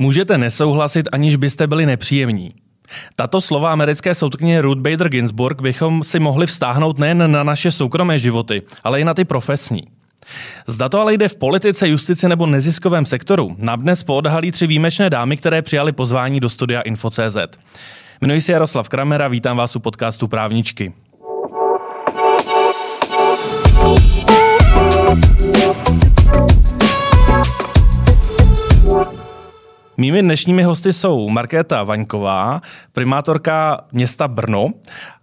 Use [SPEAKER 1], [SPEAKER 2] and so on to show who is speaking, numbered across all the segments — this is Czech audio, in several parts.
[SPEAKER 1] Můžete nesouhlasit, aniž byste byli nepříjemní. Tato slova americké soudkyně Ruth Bader Ginsburg bychom si mohli vztáhnout nejen na naše soukromé životy, ale i na ty profesní. Zda to ale jde v politice, justici nebo neziskovém sektoru, nám dnes poodhalí tři výjimečné dámy, které přijali pozvání do studia Info.cz. Jmenuji se Jaroslav Kramera, vítám vás u podcastu Právničky. Mými dnešními hosty jsou Markéta Vaňková, primátorka města Brno,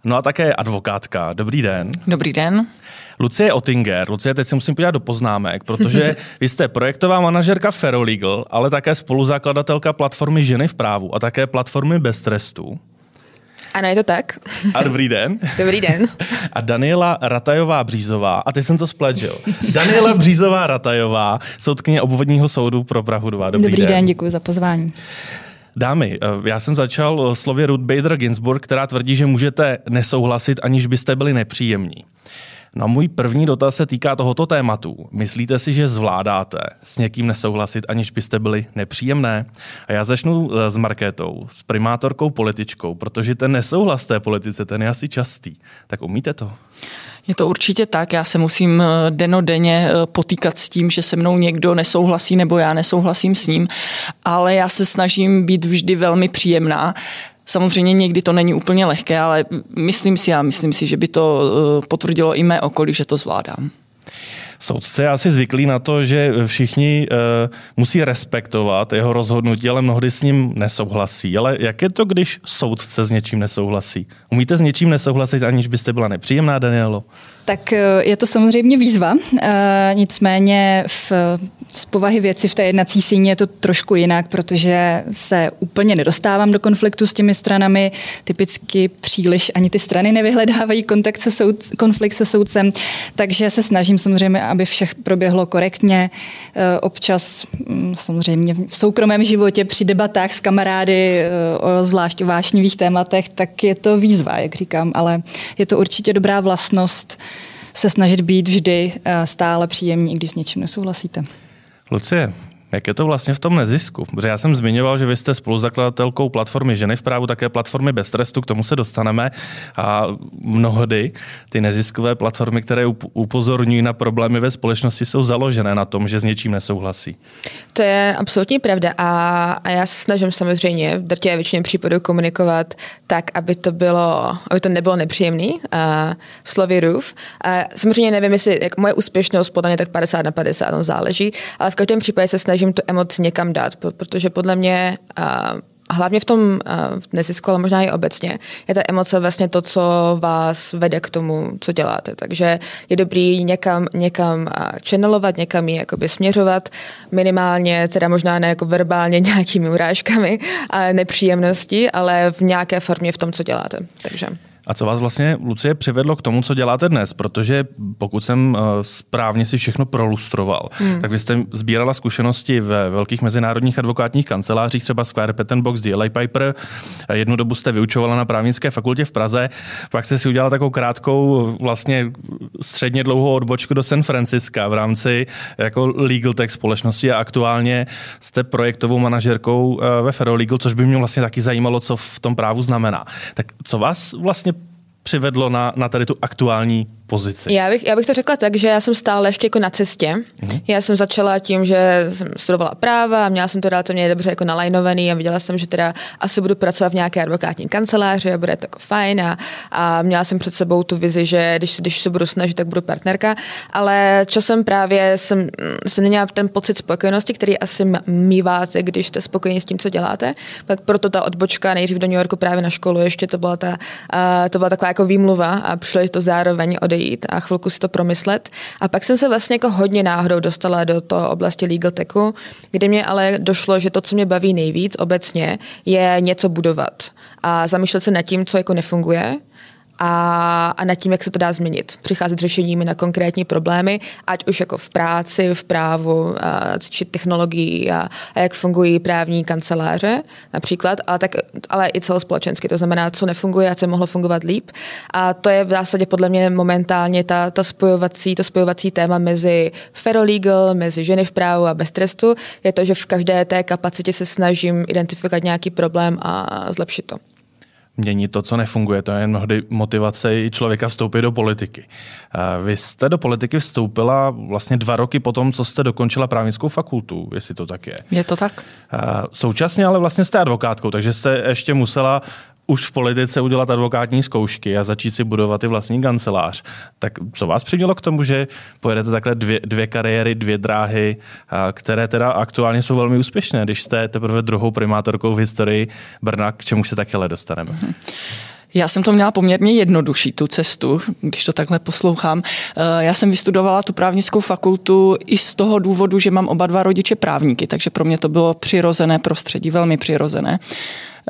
[SPEAKER 1] no a také advokátka. Dobrý den.
[SPEAKER 2] Dobrý den.
[SPEAKER 1] Lucie Ottinger. Lucie, teď se musím podívat do poznámek, protože vy jste projektová manažerka Ferrolegal, ale také spoluzakladatelka platformy Ženy v právu a také platformy Bez trestu.
[SPEAKER 2] Ano, je to tak.
[SPEAKER 1] A dobrý den.
[SPEAKER 2] Dobrý den.
[SPEAKER 1] A Daniela Ratajová Břízová, a teď jsem to spletžil. Daniela Břízová Ratajová, soudkyně obvodního soudu pro Prahu 2.
[SPEAKER 3] Dobrý, dobrý den. den, děkuji za pozvání.
[SPEAKER 1] Dámy, eh, já jsem začal slově Ruth Bader Ginsburg, která tvrdí, že můžete nesouhlasit, aniž byste byli nepříjemní. No můj první dotaz se týká tohoto tématu. Myslíte si, že zvládáte s někým nesouhlasit, aniž byste byli nepříjemné? A já začnu eh, s Markétou, s primátorkou političkou, protože ten nesouhlas té politice, ten je asi častý. Tak umíte to?
[SPEAKER 2] Je to určitě tak. Já se musím eh, denodenně eh, potýkat s tím, že se mnou někdo nesouhlasí nebo já nesouhlasím s ním, ale já se snažím být vždy velmi příjemná. Samozřejmě někdy to není úplně lehké, ale myslím si a myslím si, že by to eh, potvrdilo i mé okolí, že to zvládám.
[SPEAKER 1] Soudce je asi zvyklý na to, že všichni uh, musí respektovat jeho rozhodnutí, ale mnohdy s ním nesouhlasí. Ale jak je to, když soudce s něčím nesouhlasí? Umíte s něčím nesouhlasit, aniž byste byla nepříjemná, Danielo?
[SPEAKER 3] Tak eh, je to samozřejmě výzva, e, nicméně v, z povahy věci v té jednací síni je to trošku jinak, protože se úplně nedostávám do konfliktu s těmi stranami. Typicky příliš ani ty strany nevyhledávají kontakt se soud, konflikt se soudcem, takže se snažím samozřejmě, aby vše proběhlo korektně. E, občas mm, samozřejmě v soukromém životě při debatách s kamarády e, o zvlášť vášnivých tématech, tak je to výzva, jak říkám, ale je to určitě dobrá vlastnost, se snažit být vždy eh, stále příjemní, když s něčím nesouhlasíte.
[SPEAKER 1] Lucie, jak je to vlastně v tom nezisku? Protože já jsem zmiňoval, že vy jste spoluzakladatelkou platformy Ženy v právu, také platformy Bez trestu, k tomu se dostaneme. A mnohdy ty neziskové platformy, které upozorňují na problémy ve společnosti, jsou založené na tom, že s něčím nesouhlasí.
[SPEAKER 4] To je absolutní pravda a, a já se snažím samozřejmě v drtě většině případů komunikovat tak, aby to bylo, aby to nebylo nepříjemný uh, slovy roof. Uh, samozřejmě nevím, jestli jak moje úspěšnost podle mě tak 50 na 50, on záleží, ale v každém případě se snažím snažím tu emoci někam dát, protože podle mě a hlavně v tom v nezisku, ale možná i obecně, je ta emoce vlastně to, co vás vede k tomu, co děláte. Takže je dobrý někam, někam channelovat, někam ji jakoby směřovat, minimálně, teda možná ne jako verbálně nějakými urážkami a nepříjemnosti, ale v nějaké formě v tom, co děláte. Takže.
[SPEAKER 1] A co vás vlastně, Lucie, přivedlo k tomu, co děláte dnes? Protože pokud jsem uh, správně si všechno prolustroval, hmm. tak vy jste sbírala zkušenosti ve velkých mezinárodních advokátních kancelářích, třeba Square Patent Box, DLA Piper. Jednu dobu jste vyučovala na právnické fakultě v Praze, pak jste si udělala takovou krátkou, vlastně středně dlouhou odbočku do San Francisca v rámci jako legal tech společnosti a aktuálně jste projektovou manažerkou uh, ve Federal Legal, což by mě vlastně taky zajímalo, co v tom právu znamená. Tak co vás vlastně přivedlo na, na tady tu aktuální pozici?
[SPEAKER 4] Já bych, já bych to řekla tak, že já jsem stále ještě jako na cestě. Mm-hmm. Já jsem začala tím, že jsem studovala práva a měla jsem to relativně dobře jako nalajnovaný a viděla jsem, že teda asi budu pracovat v nějaké advokátní kanceláři a bude to jako fajn a, a měla jsem před sebou tu vizi, že když, když se budu snažit, tak budu partnerka, ale časem právě jsem, jsem neměla ten pocit spokojenosti, který asi míváte, když jste spokojení s tím, co děláte. Tak proto ta odbočka nejdřív do New Yorku právě na školu, ještě to byla, ta, uh, to byla taková jako výmluva a přišlo to zároveň odejít odejít a chvilku si to promyslet. A pak jsem se vlastně jako hodně náhodou dostala do toho oblasti legal techu, kde mě ale došlo, že to, co mě baví nejvíc obecně, je něco budovat a zamýšlet se nad tím, co jako nefunguje a, a nad tím, jak se to dá změnit. Přicházet řešeními na konkrétní problémy, ať už jako v práci, v právu, či technologií a, a jak fungují právní kanceláře například, ale, tak, ale i celospolečensky. To znamená, co nefunguje a co mohlo fungovat líp. A to je v zásadě podle mě momentálně ta, ta spojovací, to spojovací téma mezi ferolegal, mezi ženy v právu a bez trestu, je to, že v každé té kapacitě se snažím identifikovat nějaký problém a zlepšit to
[SPEAKER 1] měnit to, co nefunguje. To je mnohdy motivace i člověka vstoupit do politiky. Vy jste do politiky vstoupila vlastně dva roky po tom, co jste dokončila právnickou fakultu, jestli to tak je.
[SPEAKER 2] Je to tak.
[SPEAKER 1] Současně ale vlastně jste advokátkou, takže jste ještě musela už v politice udělat advokátní zkoušky a začít si budovat i vlastní kancelář. Tak co vás přimělo k tomu, že pojedete takhle dvě, dvě kariéry, dvě dráhy, které teda aktuálně jsou velmi úspěšné, když jste teprve druhou primátorkou v historii Brna, k čemu se taky dostaneme? Mm-hmm.
[SPEAKER 2] Já jsem to měla poměrně jednodušší, tu cestu, když to takhle poslouchám. Eh, já jsem vystudovala tu právnickou fakultu i z toho důvodu, že mám oba dva rodiče právníky, takže pro mě to bylo přirozené prostředí, velmi přirozené.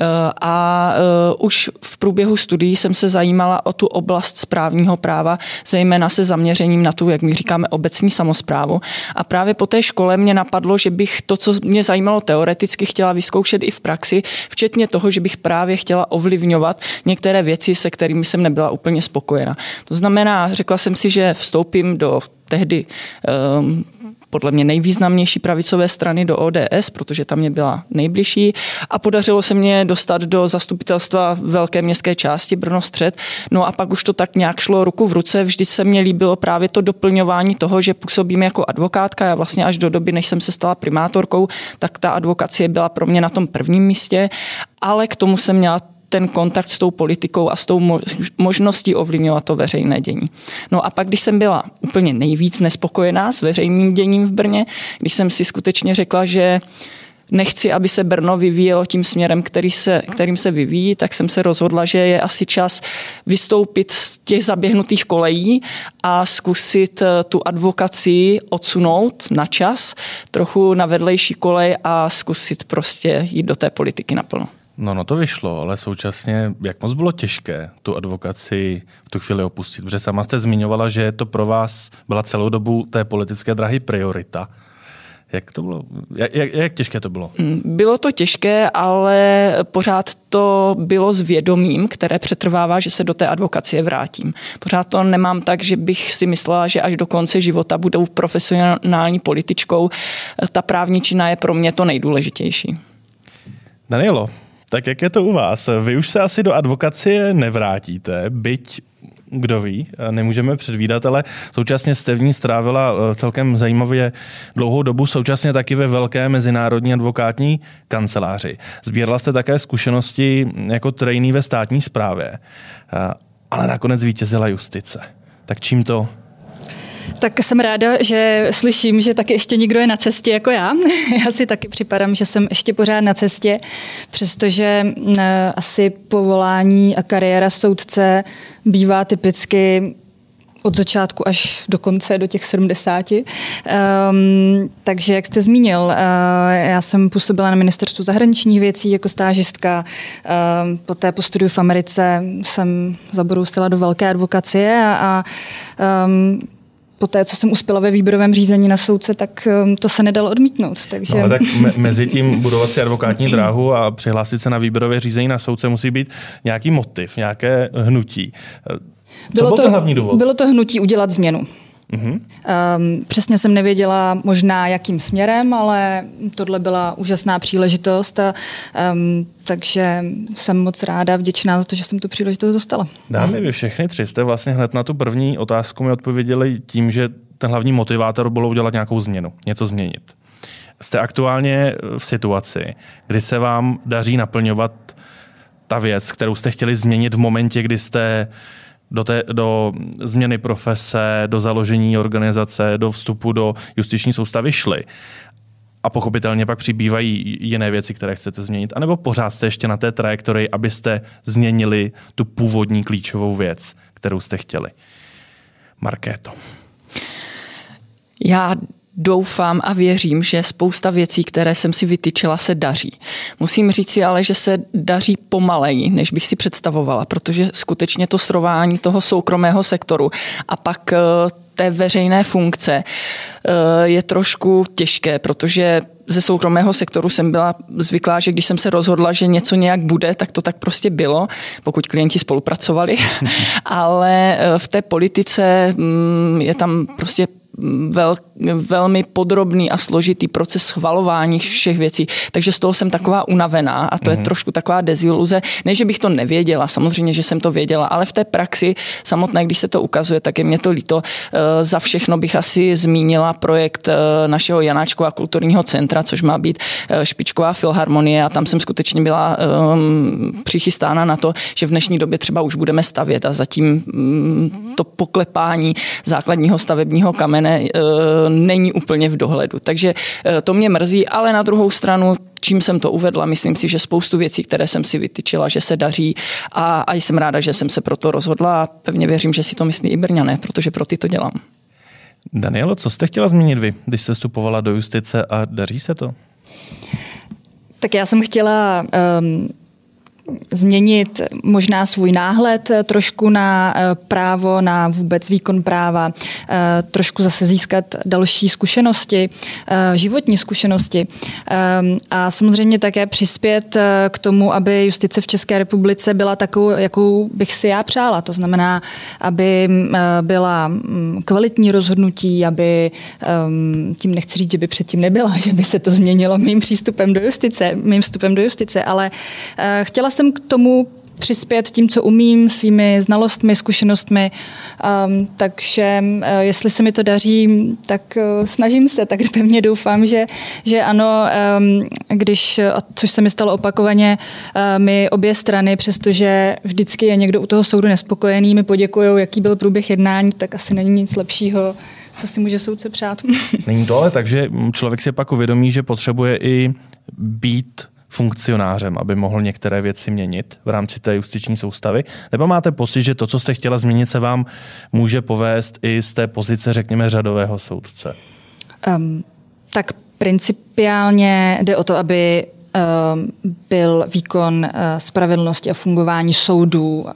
[SPEAKER 2] Eh, a eh, už v průběhu studií jsem se zajímala o tu oblast správního práva, zejména se zaměřením na tu, jak my říkáme, obecní samozprávu. A právě po té škole mě napadlo, že bych to, co mě zajímalo teoreticky, chtěla vyzkoušet i v praxi, včetně toho, že bych právě chtěla ovlivňovat některé věci, se kterými jsem nebyla úplně spokojena. To znamená, řekla jsem si, že vstoupím do tehdy um, podle mě nejvýznamnější pravicové strany do ODS, protože tam mě byla nejbližší a podařilo se mě dostat do zastupitelstva velké městské části Brno střed. No a pak už to tak nějak šlo ruku v ruce. Vždy se mně líbilo právě to doplňování toho, že působím jako advokátka. Já vlastně až do doby, než jsem se stala primátorkou, tak ta advokacie byla pro mě na tom prvním místě, ale k tomu jsem měla ten kontakt s tou politikou a s tou možností ovlivňovat to veřejné dění. No a pak, když jsem byla úplně nejvíc nespokojená s veřejným děním v Brně, když jsem si skutečně řekla, že nechci, aby se Brno vyvíjelo tím směrem, který se, kterým se vyvíjí, tak jsem se rozhodla, že je asi čas vystoupit z těch zaběhnutých kolejí a zkusit eh, tu advokaci odsunout na čas, trochu na vedlejší kolej a zkusit prostě jít do té politiky naplno.
[SPEAKER 1] No, no to vyšlo, ale současně, jak moc bylo těžké tu advokaci v tu chvíli opustit? Protože sama jste zmiňovala, že to pro vás byla celou dobu té politické drahy priorita. Jak to bylo? Jak, jak, jak těžké to bylo?
[SPEAKER 2] Mm, bylo to těžké, ale pořád to bylo s vědomím, které přetrvává, že se do té advokacie vrátím. Pořád to nemám tak, že bych si myslela, že až do konce života budou profesionální političkou. Ta právní čina je pro mě to nejdůležitější.
[SPEAKER 1] Danielo, tak jak je to u vás? Vy už se asi do advokacie nevrátíte, byť kdo ví, nemůžeme předvídat, ale současně jste v ní strávila eh, celkem zajímavě dlouhou dobu, současně taky ve velké mezinárodní advokátní kanceláři. Sbírala jste také zkušenosti jako trainee ve státní správě, eh, ale nakonec vítězila justice. Tak čím to
[SPEAKER 3] tak jsem ráda, že slyším, že taky ještě někdo je na cestě jako já. Já si taky připadám, že jsem ještě pořád na cestě, přestože eh, asi povolání a kariéra soudce bývá typicky od začátku až do konce, do těch 70. Um, ehm, takže, jak jste zmínil, uh, já jsem působila na ministerstvu zahraničních věcí jako stážistka. Um, poté po studiu v Americe jsem zabrousila do velké advokacie a, a um, po té, co jsem uspěla ve výběrovém řízení na soudce, tak um, to se nedalo odmítnout. Takže...
[SPEAKER 1] No, tak me- mezi tím budovat si advokátní dráhu a přihlásit se na výběrové řízení na soudce musí být nějaký motiv, nějaké hnutí. Co bylo byl to, hlavní důvod?
[SPEAKER 3] Bylo to hnutí udělat změnu. Mm-hmm. Um, přesně jsem nevěděla možná jakým směrem, ale tohle byla úžasná příležitost a um, takže jsem moc ráda, vděčná za to, že jsem tu příležitost dostala.
[SPEAKER 1] Dámy, vy všechny tři jste vlastně hned na tu první otázku mi odpověděli tím, že ten hlavní motivátor bylo udělat nějakou změnu, něco změnit. Jste aktuálně v situaci, kdy se vám daří naplňovat ta věc, kterou jste chtěli změnit v momentě, kdy jste do, té, do změny profese, do založení organizace, do vstupu do justiční soustavy šli. A pochopitelně pak přibývají jiné věci, které chcete změnit. Nebo pořád jste ještě na té trajektorii, abyste změnili tu původní klíčovou věc, kterou jste chtěli. Markéto.
[SPEAKER 2] Já doufám a věřím, že spousta věcí, které jsem si vytyčila, se daří. Musím říct si ale, že se daří pomaleji, než bych si představovala, protože skutečně to srovnání toho soukromého sektoru a pak eh, té veřejné funkce eh, je trošku těžké, protože ze soukromého sektoru jsem byla zvyklá, že když jsem se rozhodla, že něco nějak bude, tak to tak prostě bylo, pokud klienti spolupracovali. Ale eh, v té politice mm, je tam prostě vel, velmi podrobný a složitý proces schvalování všech věcí. Takže z toho jsem taková unavená a to mm-hmm. je mhm. trošku taková deziluze. Ne, že bych to nevěděla, samozřejmě, že jsem to věděla, ale v té praxi samotné, když se to ukazuje, tak je mě to líto. E, za všechno bych asi zmínila projekt e, našeho Janáčkova kulturního centra, což má být e, špičková filharmonie a tam jsem skutečně byla přichystána na to, že v dnešní době třeba už budeme stavět a zatím mm, to poklepání základního stavebního kamene ne, eh, není úplně v dohledu. Takže eh, to mě mrzí, ale na druhou stranu čím jsem to uvedla, myslím si, že spoustu věcí, které jsem si vytyčila, že se daří a, a jsem ráda, že jsem se proto rozhodla a pevně věřím, že si to myslí i Brňané, protože pro ty to dělám.
[SPEAKER 1] Danielo, co jste chtěla zmínit vy, když jste vstupovala do justice a daří se to?
[SPEAKER 3] Tak já jsem chtěla um, změnit možná svůj náhled trošku na eh, právo, na vůbec výkon práva, eh, trošku zase získat další zkušenosti, eh, životní zkušenosti a samozřejmě také přispět k tomu, aby justice v České republice byla takovou, jakou bych si já přála. To znamená, aby byla mm, kvalitní rozhodnutí, aby tím nechci říct, že by předtím nebyla, že by se to změnilo mým přístupem do justice, mým vstupem do justice, ale chtěla jsem k tomu přispět tím, co umím, svými znalostmi, zkušenostmi. Um, takže uh, jestli se mi to daří, tak uh, snažím se, tak pevně doufám, že, že ano, um, když, což se mi stalo opakovaně, uh, my obě strany, přestože vždycky je někdo u toho soudu nespokojený, mi poděkují, jaký byl průběh jednání, tak asi není nic lepšího, co si může soudce přát.
[SPEAKER 1] Není to ale tak, že člověk si pak uvědomí, že potřebuje i být funkcionářem, aby mohl některé věci měnit v rámci té justiční soustavy? Nebo máte pocit, že to, co jste chtěla změnit, se vám může povést i z té pozice, řekněme, řadového soudce? Um,
[SPEAKER 3] tak principiálně jde o to, aby byl výkon eh, spravedlnosti a fungování soudů.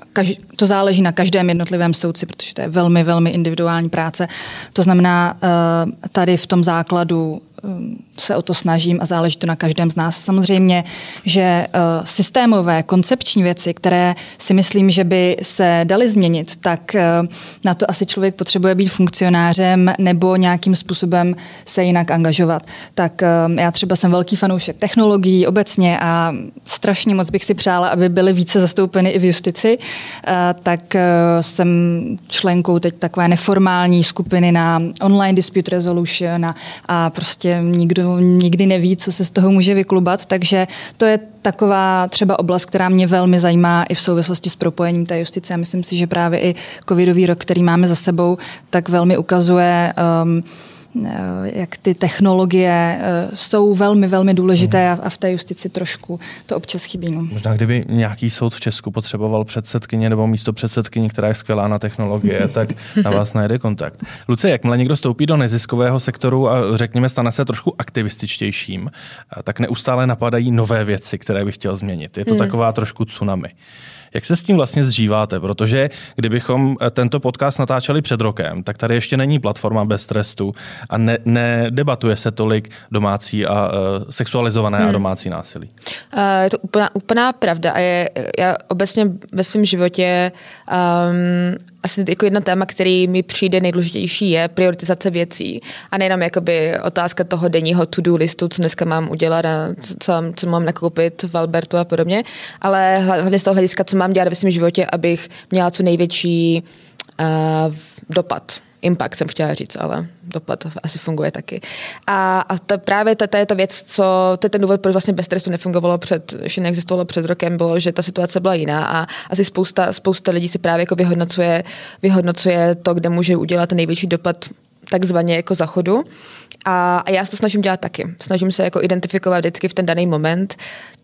[SPEAKER 3] To záleží na každém jednotlivém soudci, protože to je velmi, velmi individuální práce. To znamená, eh, tady v tom základu se o to snažím a záleží to na každém z nás. Samozřejmě, že uh, systémové, koncepční věci, které si myslím, že by se daly změnit, tak uh, na to asi člověk potřebuje být funkcionářem nebo nějakým způsobem se jinak angažovat. Tak um, já třeba jsem velký fanoušek technologií obecně a strašně moc bych si přála, aby byly více zastoupeny i v justici. Uh, tak jsem členkou teď takové neformální skupiny na online dispute resolution a, a nikdo nikdy neví, co se z toho může vyklubat, takže to je taková třeba oblast, která mě velmi zajímá i v souvislosti s propojením té justice. A myslím si, že právě i covidový rok, který máme za sebou, tak velmi ukazuje um, jak ty technologie eh, jsou velmi, velmi důležité a v té justici trošku to občas chybí. No.
[SPEAKER 1] Možná kdyby nějaký soud v Česku potřeboval předsedkyně nebo místo předsedkyně, která je skvělá na technologie, tak na vás najde kontakt. Luce, jakmile někdo stoupí do neziskového sektoru a řekněme stane se trošku aktivističtějším, tak neustále napadají nové věci, které bych chtěl změnit. Je to hmm. taková trošku tsunami. Jak se s tím vlastně zžíváte? Protože kdybychom eh, tento podcast natáčeli před rokem, tak tady ještě není platforma bez trestu a ne, nedebatuje se tolik domácí a uh, sexualizované hmm. a domácí násilí.
[SPEAKER 4] Uh, je to úplná, úplná pravda a je, já obecně ve svém životě um, asi jako jedna téma, který mi přijde nejdůležitější, je prioritizace věcí. A nejenom jakoby otázka toho denního to-do listu, co dneska mám udělat a co, co mám nakoupit v Albertu a podobně, ale hlavně z toho hlediska, co mám dělat ve svém životě, abych měla co největší uh, dopad impact jsem chtěla říct, ale dopad asi funguje taky. A, a to právě to, to je to věc, co, to je ten důvod, proč vlastně bez trestu nefungovalo před, ještě neexistovalo před rokem, bylo, že ta situace byla jiná a asi spousta, spousta lidí si právě jako vyhodnocuje, vyhodnocuje to, kde může udělat ten největší dopad takzvaně jako zachodu. A, a já se to snažím dělat taky. Snažím se jako identifikovat vždycky v ten daný moment,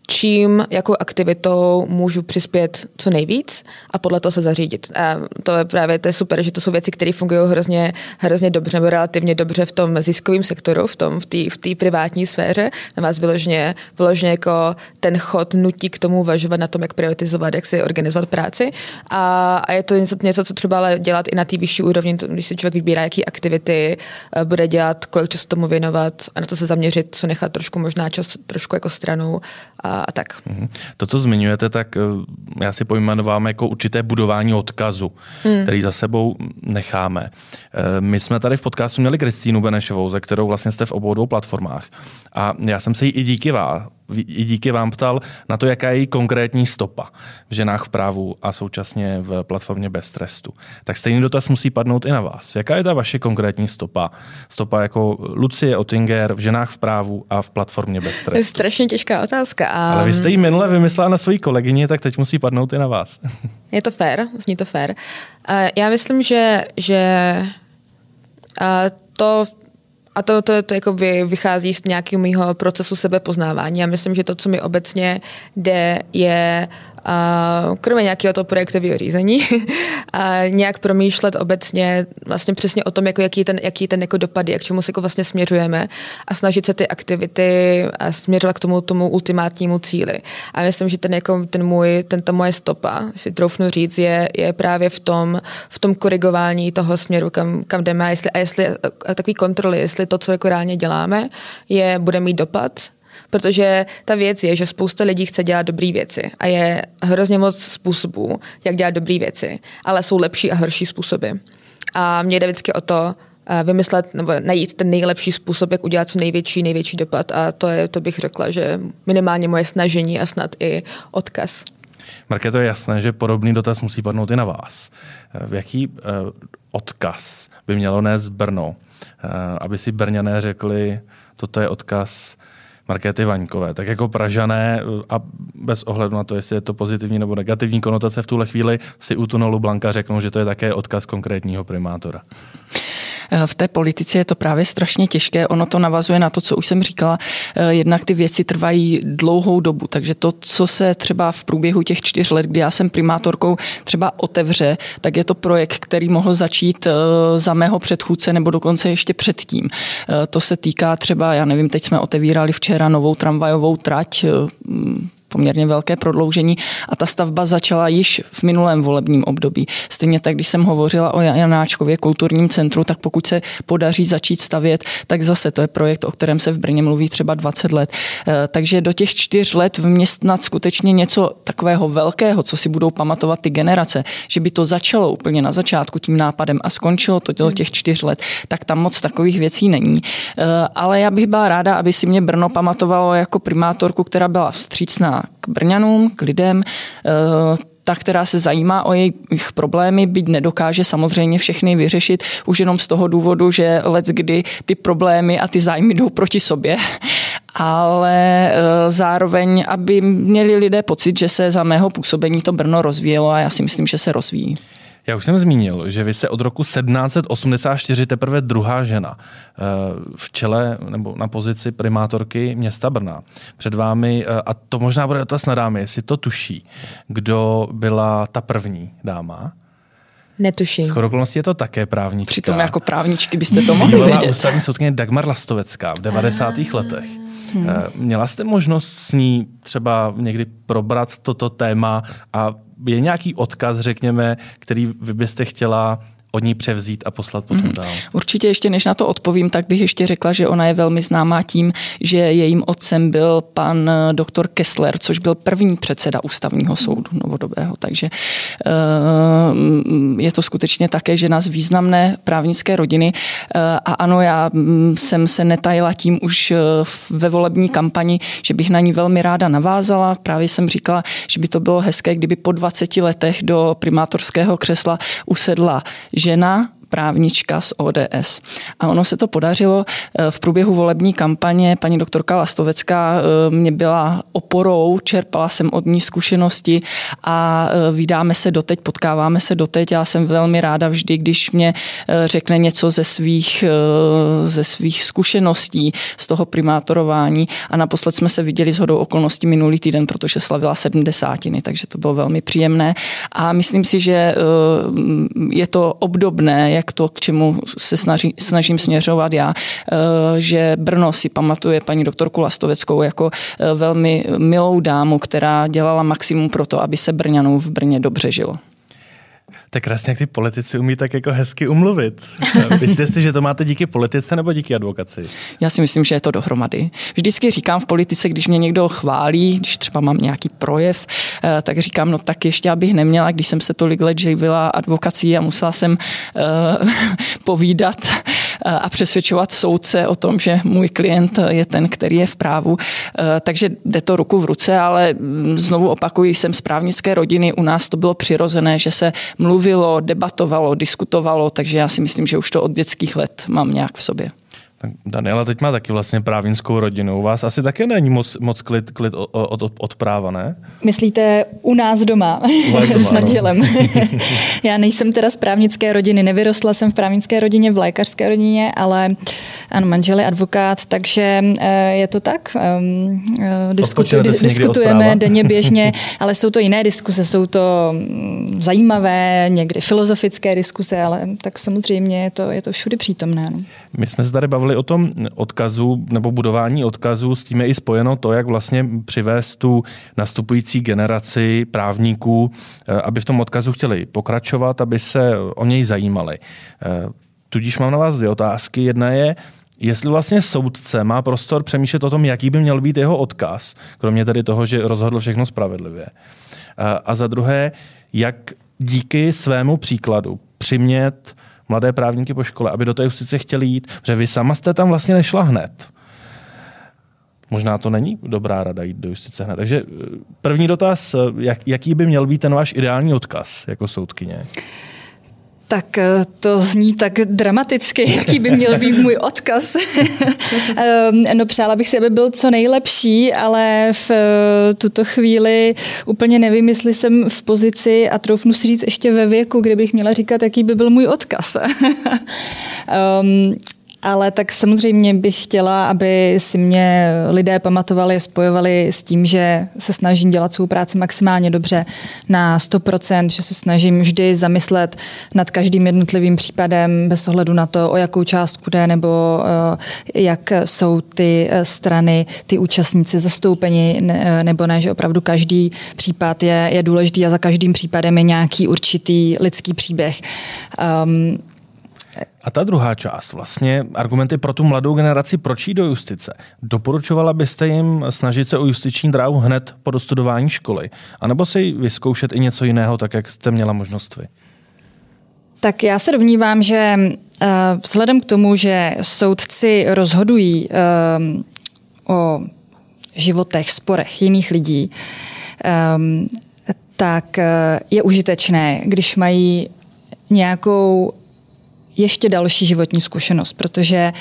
[SPEAKER 4] čím, jakou aktivitou můžu přispět co nejvíc a podle toho se zařídit. A to je právě to je super, že to jsou věci, které fungují hrozně, hrozně dobře nebo relativně dobře v tom ziskovém sektoru, v tom v té v privátní sféře. Na vás vyloženě, vyloženě jako ten chod nutí k tomu uvažovat na tom, jak prioritizovat, jak si organizovat práci. A, a je to něco, něco, co třeba dělat i na té vyšší úrovni, když si člověk vybírá, jaký aktivity eh, bude dělat, kolik času tomu věnovat a na to se zaměřit, co nechat trošku možná čas trošku jako stranou a, a tak. Mhm.
[SPEAKER 1] To, co zmiňujete, tak eh, já si pojmenovám jako určité budování odkazu, hmm. který za sebou necháme. Eh, my jsme tady v podcastu měli Kristýnu Benešovou, ze kterou vlastně jste v obou dvou platformách. A já jsem se jí i díky vás i díky vám ptal na to, jaká je její konkrétní stopa v ženách v právu a současně v platformě Bez trestu. Tak stejný dotaz musí padnout i na vás. Jaká je ta vaše konkrétní stopa? Stopa jako Lucie Ottinger v ženách v právu a v platformě Bez trestu.
[SPEAKER 4] Je strašně těžká otázka.
[SPEAKER 1] A... Ale vy jste ji minule vymyslela na svoji kolegyni, tak teď musí padnout i na vás.
[SPEAKER 4] Je to fér, zní to fér. Já myslím, že, že to a to, to, to jako by vychází z nějakého mého procesu sebepoznávání. Já myslím, že to, co mi obecně jde, je kromě nějakého toho projektového řízení, a nějak promýšlet obecně vlastně přesně o tom, jako jaký ten, jaký ten jako dopad jak čemu se jako vlastně směřujeme a snažit se ty aktivity směřovat k tomu, tomu ultimátnímu cíli. A myslím, že ten, jako, ten můj, ten, ta moje stopa, si troufnu říct, je, je právě v tom, v tom korigování toho směru, kam, kam jdeme a jestli, a jestli a takový kontroly, jestli to, co jako reálně děláme, je, bude mít dopad Protože ta věc je, že spousta lidí chce dělat dobré věci a je hrozně moc způsobů, jak dělat dobré věci, ale jsou lepší a horší způsoby. A mě jde vždycky o to, eh, vymyslet nebo najít ten nejlepší způsob, jak udělat co největší, největší dopad. A to, je, to bych řekla, že minimálně moje snažení a snad i odkaz.
[SPEAKER 1] Marké, to je jasné, že podobný dotaz musí padnout i na vás. Eh, v jaký uh, odkaz by mělo nést Brno, uh, aby si Brňané řekli, toto je odkaz Markéty Vaňkové. Tak jako Pražané a bez ohledu na to, jestli je to pozitivní nebo negativní konotace v tuhle chvíli, si u tunelu Blanka řeknou, že to je také odkaz konkrétního primátora.
[SPEAKER 2] Eh, v té politice je to právě strašně těžké. Ono to navazuje na to, co už jsem říkala. Eh, jednak ty věci trvají dlouhou dobu, takže to, co se třeba v průběhu těch čtyř let, kdy já jsem primátorkou, třeba otevře, tak je to projekt, který mohl začít eh, za mého předchůdce nebo dokonce ještě předtím. To se týká třeba, já nevím, teď jsme otevírali včera novou tramvajovou trať poměrně velké prodloužení a ta stavba začala již v minulém volebním období. Stejně tak, když jsem hovořila o Janáčkově kulturním centru, tak pokud se podaří začít stavět, tak zase to je projekt, o kterém se v Brně mluví třeba 20 let. Eh, takže do těch čtyř let vměstnat skutečně něco takového velkého, co si budou pamatovat ty generace, že by to začalo úplně na začátku tím nápadem a skončilo to do těch čtyř let, tak tam moc takových věcí není. Eh, ale já bych byla ráda, aby si mě Brno pamatovalo jako primátorku, která byla vstřícná k Brňanům, k lidem, eh, ta, která se zajímá o jejich problémy, byť nedokáže samozřejmě všechny vyřešit, už jenom z toho důvodu, že let kdy ty problémy a ty zájmy jdou proti sobě, ale eh, zároveň, aby měli lidé pocit, že se za mého působení to Brno rozvíjelo a já si myslím, že se rozvíjí.
[SPEAKER 1] Já už jsem zmínil, že vy se od roku 1784 teprve druhá žena eh, v čele nebo na pozici primátorky města Brna. Před vámi, eh, a to možná bude dotaz na dámy, jestli to tuší, kdo byla ta první dáma?
[SPEAKER 4] Netuším.
[SPEAKER 1] S okolností je to také právnička.
[SPEAKER 2] Přitom jako právničky byste to mohli vědět.
[SPEAKER 1] ústavní soudkyně Dagmar Lastovecká v 90. letech. Hmm. Měla jste možnost s ní třeba někdy probrat toto téma a je nějaký odkaz, řekněme, který vy byste chtěla od ní převzít a poslat potom mm. dál.
[SPEAKER 2] Určitě ještě než na to odpovím, tak bych ještě řekla, že ona je velmi známá tím, že jejím otcem byl pan eh, doktor Kessler, což byl první předseda ústavního soudu novodobého. Takže eh, je to skutečně také žena z významné právnické rodiny. Eh, a ano, já mm, jsem se netajila tím už ve volební kampani, že bych na ní velmi ráda navázala. Právě jsem říkala, že by to bylo hezké, kdyby po 20 letech do primátorského křesla usedla žena, právnička z ODS. A ono se to podařilo v průběhu volební kampaně. Paní doktorka Lastovecká mě byla oporou, čerpala jsem od ní zkušenosti a vydáme se doteď, potkáváme se doteď. Já jsem velmi ráda vždy, když mě řekne něco ze svých, ze svých zkušeností z toho primátorování a naposled jsme se viděli s hodou okolností minulý týden, protože slavila sedmdesátiny, takže to bylo velmi příjemné a myslím si, že eh, je to obdobné, jak to, k čemu se snaží, snažím směřovat já, eh, že Brno si pamatuje paní doktorku Lastoveckou jako eh, velmi milou dámu, která dělala maximum pro to, aby se Brňanům v Brně dobře žilo.
[SPEAKER 1] Tak krásně, jak ty politici umí tak jako hezky umluvit. Myslíte si, že to máte díky politice nebo díky advokaci?
[SPEAKER 2] Já si myslím, že je to dohromady. Vždycky říkám v politice, když mě někdo chválí, když třeba mám nějaký projev, eh, tak říkám, no tak ještě abych neměla, když jsem se tolik let živila advokací a musela jsem uh, povídat a přesvědčovat soudce o tom, že můj klient je ten, který je v právu. Eh, takže jde to ruku v ruce, ale mm, znovu opakuji, jsem z právnické rodiny, u nás to bylo přirozené, že se mluvilo, debatovalo, diskutovalo, takže já si myslím, že už to od dětských let mám nějak v sobě.
[SPEAKER 1] Tak Daniela teď má taky vlastně právnickou rodinu. U vás asi také není moc, moc klid, klid od, od, od práva, ne?
[SPEAKER 3] Myslíte u nás doma, doma s manželem. Já nejsem teda z právnické rodiny, nevyrostla jsem v právnické rodině, v lékařské rodině, ale ano, manžel je advokát, takže eh, je to tak. Ehm, eh, diskutu, diskutujeme denně běžně, ale jsou to jiné diskuse, jsou to mm, zajímavé, někdy filozofické diskuse, ale tak samozřejmě je to, je to všude přítomné. No.
[SPEAKER 1] My jsme se tady bavili o tom odkazu nebo budování odkazu, s tím je i spojeno to, jak vlastně přivést tu nastupující generaci právníků, eh, aby v tom odkazu chtěli pokračovat, aby se o něj zajímali. Tudíž mám na vás dvě otázky. Jedna je, jestli vlastně soudce má prostor přemýšlet o tom, jaký by měl být jeho odkaz, kromě tedy toho, že rozhodl všechno spravedlivě. A za druhé, jak díky svému příkladu přimět mladé právníky po škole, aby do té justice chtěli jít, protože vy sama jste tam vlastně nešla hned. Možná to není dobrá rada jít do justice hned. Takže eh, první dotaz, jak, jaký by měl být ten váš ideální odkaz jako soudkyně?
[SPEAKER 3] Tak eh, to zní tak dramaticky, jaký by měl být můj odkaz. Ehm, no přála bych si, aby byl co nejlepší, ale v eh, tuto chvíli úplně nevím, jestli jsem v pozici a troufnu si říct ještě ve věku, kde bych měla říkat, jaký by byl můj odkaz. um, ale tak samozřejmě bych chtěla, aby si mě lidé pamatovali, spojovali s tím, že se snažím dělat svou práci maximálně dobře na 100%, že se snažím vždy zamyslet nad každým jednotlivým případem bez ohledu na to, o jakou částku jde nebo eh, jak jsou ty eh, strany, ty účastníci zastoupeni eh, nebo ne, že opravdu každý případ je, je důležitý a za každým případem je nějaký určitý lidský příběh. Um,
[SPEAKER 1] a ta druhá část, vlastně argumenty pro tu mladou generaci, proč jít do justice. Doporučovala byste jim snažit se o justiční dráhu hned po dostudování školy? A nebo si vyzkoušet i něco jiného, tak jak jste měla možnost vy?
[SPEAKER 3] Tak já se domnívám, že uh, vzhledem k tomu, že soudci rozhodují uh, o životech, sporech jiných lidí, um, tak je užitečné, když mají nějakou ještě další životní zkušenost, protože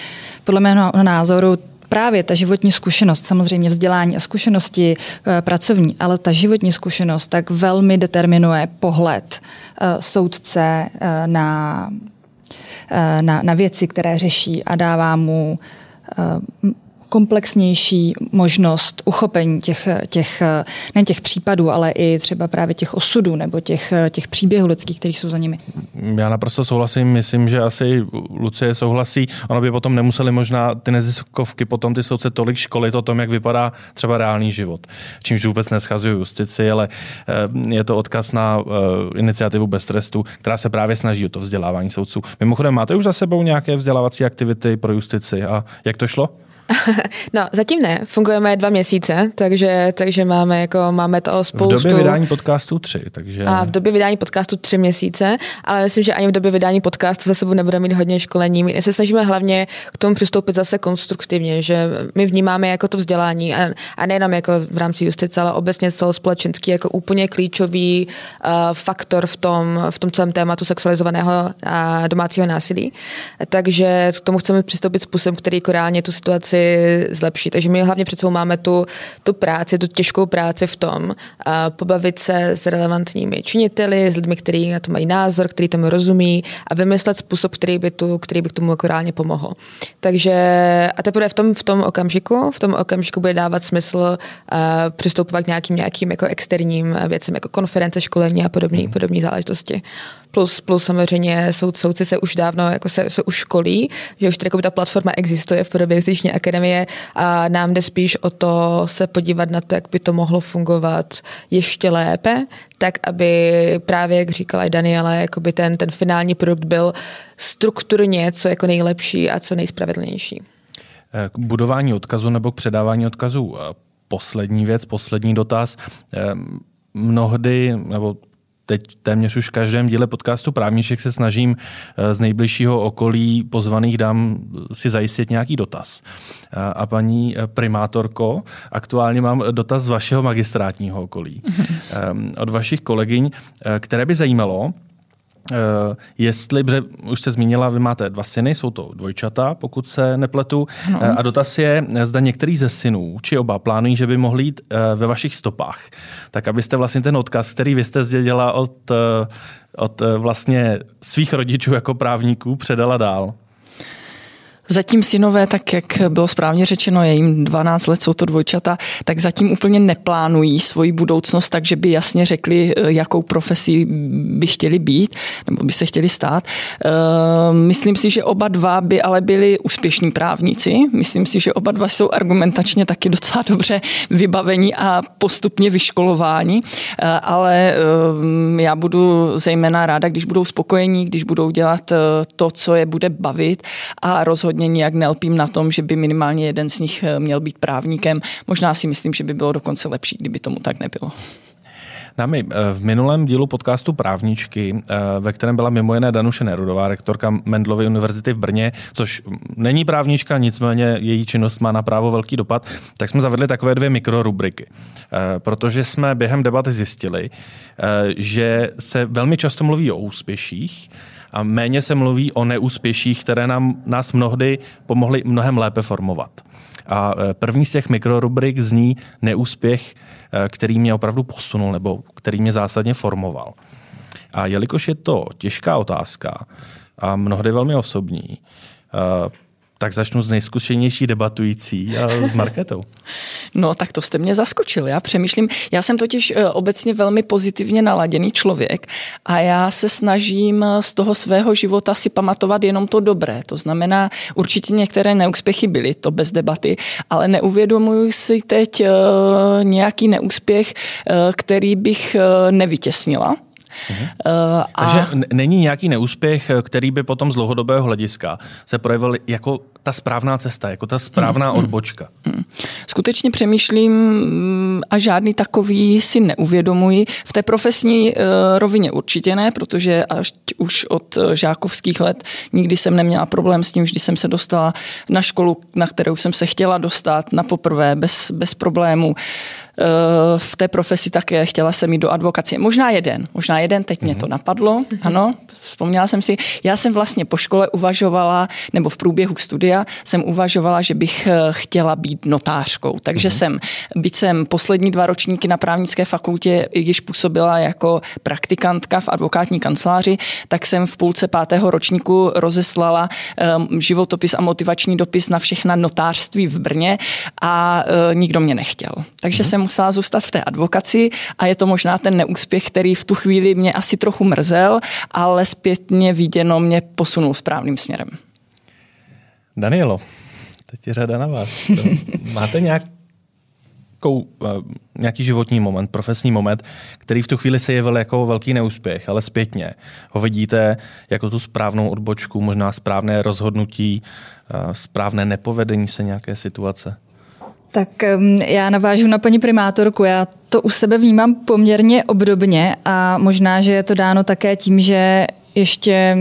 [SPEAKER 3] podle mého názoru právě ta životní zkušenost, samozřejmě vzdělání a zkušenosti e, pracovní, ale ta životní zkušenost tak velmi determinuje pohled e, soudce e, na, na, na věci, které řeší a dává mu komplexnější možnost uchopení těch, těch, ne těch případů, ale i třeba právě těch osudů nebo těch, těch příběhů lidských, kteří jsou za nimi.
[SPEAKER 1] Já naprosto souhlasím, myslím, že asi Lucie souhlasí. Ono by potom nemuseli možná ty neziskovky, potom ty soudce tolik školit o tom, jak vypadá třeba reálný život. Čímž vůbec neschazují justici, ale eh, je to odkaz na eh, iniciativu bez trestu, která se právě snaží o to vzdělávání soudců. Mimochodem, máte už za sebou nějaké vzdělávací aktivity pro justici a jak to šlo?
[SPEAKER 4] no, zatím ne. Fungujeme dva měsíce, takže, takže máme, jako, máme to spoustu...
[SPEAKER 1] V době vydání podcastu tři, takže...
[SPEAKER 4] A v době vydání podcastu tři měsíce, ale myslím, že ani v době vydání podcastu za sebou nebudeme mít hodně školení. My se snažíme hlavně k tomu přistoupit zase konstruktivně, že my vnímáme jako to vzdělání a, a nejenom jako v rámci justice, ale obecně celospolečenský jako úplně klíčový uh, faktor v tom, v tom celém tématu sexualizovaného a domácího násilí. Takže k tomu chceme přistoupit způsobem, který jako reálně tu situaci zlepší. Takže my hlavně před sebou máme tu, tu práci, tu těžkou práci v tom, uh, pobavit se s relevantními činiteli, s lidmi, kteří na to mají názor, který tomu rozumí a vymyslet způsob, který by, tu, který by k tomu jako reálně pomohl. Takže a teprve v tom, v tom okamžiku, v tom okamžiku bude dávat smysl uh, přistupovat k nějakým, nějakým jako externím věcem, jako konference, školení a podobné hmm. podobné záležitosti. Plus, plus samozřejmě soud, soudci se už dávno jako se, se už školí, že už tady ta platforma existuje v podobě justiční akademie a nám jde spíš o to se podívat na to, jak by to mohlo fungovat ještě lépe, tak aby právě, jak říkala i Daniela, jakoby ten, ten finální produkt byl strukturně co jako nejlepší a co nejspravedlnější.
[SPEAKER 1] K budování odkazu nebo k předávání odkazu poslední věc, poslední dotaz. Ehm, mnohdy, nebo teď téměř už v každém díle podcastu Právníček se snažím eh, z nejbližšího okolí pozvaných dám si zajistit nějaký dotaz. A paní eh, primátorko, aktuálně mám dotaz z vašeho magistrátního okolí. Mm-hmm. Od vašich kolegyň, eh, které by zajímalo, Uh, jestli, protože už se zmínila, vy máte dva syny, jsou to dvojčata, pokud se nepletu. No. Uh, a dotaz je, zda některý ze synů, či oba, plánují, že by mohli jít uh, ve vašich stopách. Tak abyste vlastně ten odkaz, který vy jste zdědila od, od vlastně svých rodičů jako právníků, předala dál.
[SPEAKER 2] Zatím synové, tak jak bylo správně řečeno, je jim 12 let, jsou to dvojčata, tak zatím úplně neplánují svoji budoucnost, takže by jasně řekli, eh, jakou profesí by chtěli být, nebo by se chtěli stát. Eh, myslím si, že oba dva by ale byli úspěšní právníci. Myslím si, že oba dva jsou argumentačně taky docela dobře vybavení a postupně vyškolováni, eh, ale já budu zejména ráda, když budou spokojení, když budou dělat to, co je bude bavit a rozhodně rozhodně nijak nelpím na tom, že by minimálně jeden z nich eh, měl být právníkem. Možná si myslím, že by bylo dokonce lepší, kdyby tomu tak nebylo.
[SPEAKER 1] Námi, eh, v minulém dílu podcastu Právničky, eh, ve kterém byla mimo jiné Danuše Nerudová, rektorka Mendlovy univerzity v Brně, což není právnička, nicméně její činnost má na právo velký dopad, tak jsme zavedli takové dvě mikrorubriky. Protože jsme během debaty zjistili, že se velmi často mluví o úspěších, a méně se mluví o neúspěších, které nám, nás mnohdy pomohly mnohem lépe formovat. A e, první z těch mikrorubrik zní neúspěch, e, který mě opravdu posunul nebo který mě zásadně formoval. A jelikož je to těžká otázka a mnohdy velmi osobní, e, tak začnu s nejzkušenější debatující a s Marketou.
[SPEAKER 2] No, tak to jste mě zaskočil. Já přemýšlím, já jsem totiž eh, obecně velmi pozitivně naladěný člověk a já se snažím eh, z toho svého života si pamatovat jenom to dobré. To znamená, určitě některé neúspěchy byly, to bez debaty, ale neuvědomuji si teď eh, nějaký neúspěch, který bych nevytěsnila
[SPEAKER 1] Uh, a... Takže není nějaký neúspěch, který by potom z dlouhodobého hlediska se projevil jako ta správná cesta, jako ta správná hmm. odbočka. Hmm.
[SPEAKER 2] Skutečně přemýšlím mm, a žádný takový si neuvědomuji. V té profesní uh, rovině určitě ne, protože až už od žákovských let nikdy jsem neměla problém s tím, vždy jsem se dostala na školu, na kterou jsem se chtěla dostat na poprvé bez, bez problémů. Eh, v té profesi také chtěla jsem jít do advokacie. Možná jeden, možná jeden, teď mě to mhm. napadlo, ano, vzpomněla jsem si. Já jsem vlastně po škole uvažovala, nebo v průběhu studia jsem uvažovala, že bych eh, chtěla být notářkou. Takže mhm. jsem, byť jsem poslední dva ročníky na právnické fakultě již působila jako praktikantka v advokátní kanceláři, tak jsem v půlce pátého ročníku rozeslala um, životopis a motivační dopis na všechna notářství v Brně a uh, nikdo mě nechtěl. Takže jsem musela zůstat v té advokaci a je to možná ten neúspěch, který v tu chvíli mě asi trochu mrzel, ale zpětně viděno mě posunul správným směrem.
[SPEAKER 1] Danielo, teď je řada na vás. Máte nějak nějakou, uh, nějaký životní moment, profesní moment, který v tu chvíli se jevil jako velký neúspěch, ale zpětně ho vidíte jako tu správnou odbočku, možná správné rozhodnutí, uh, správné nepovedení se nějaké situace?
[SPEAKER 3] Tak já navážu na paní primátorku. Já to u sebe vnímám poměrně obdobně a možná, že je to dáno také tím, že ještě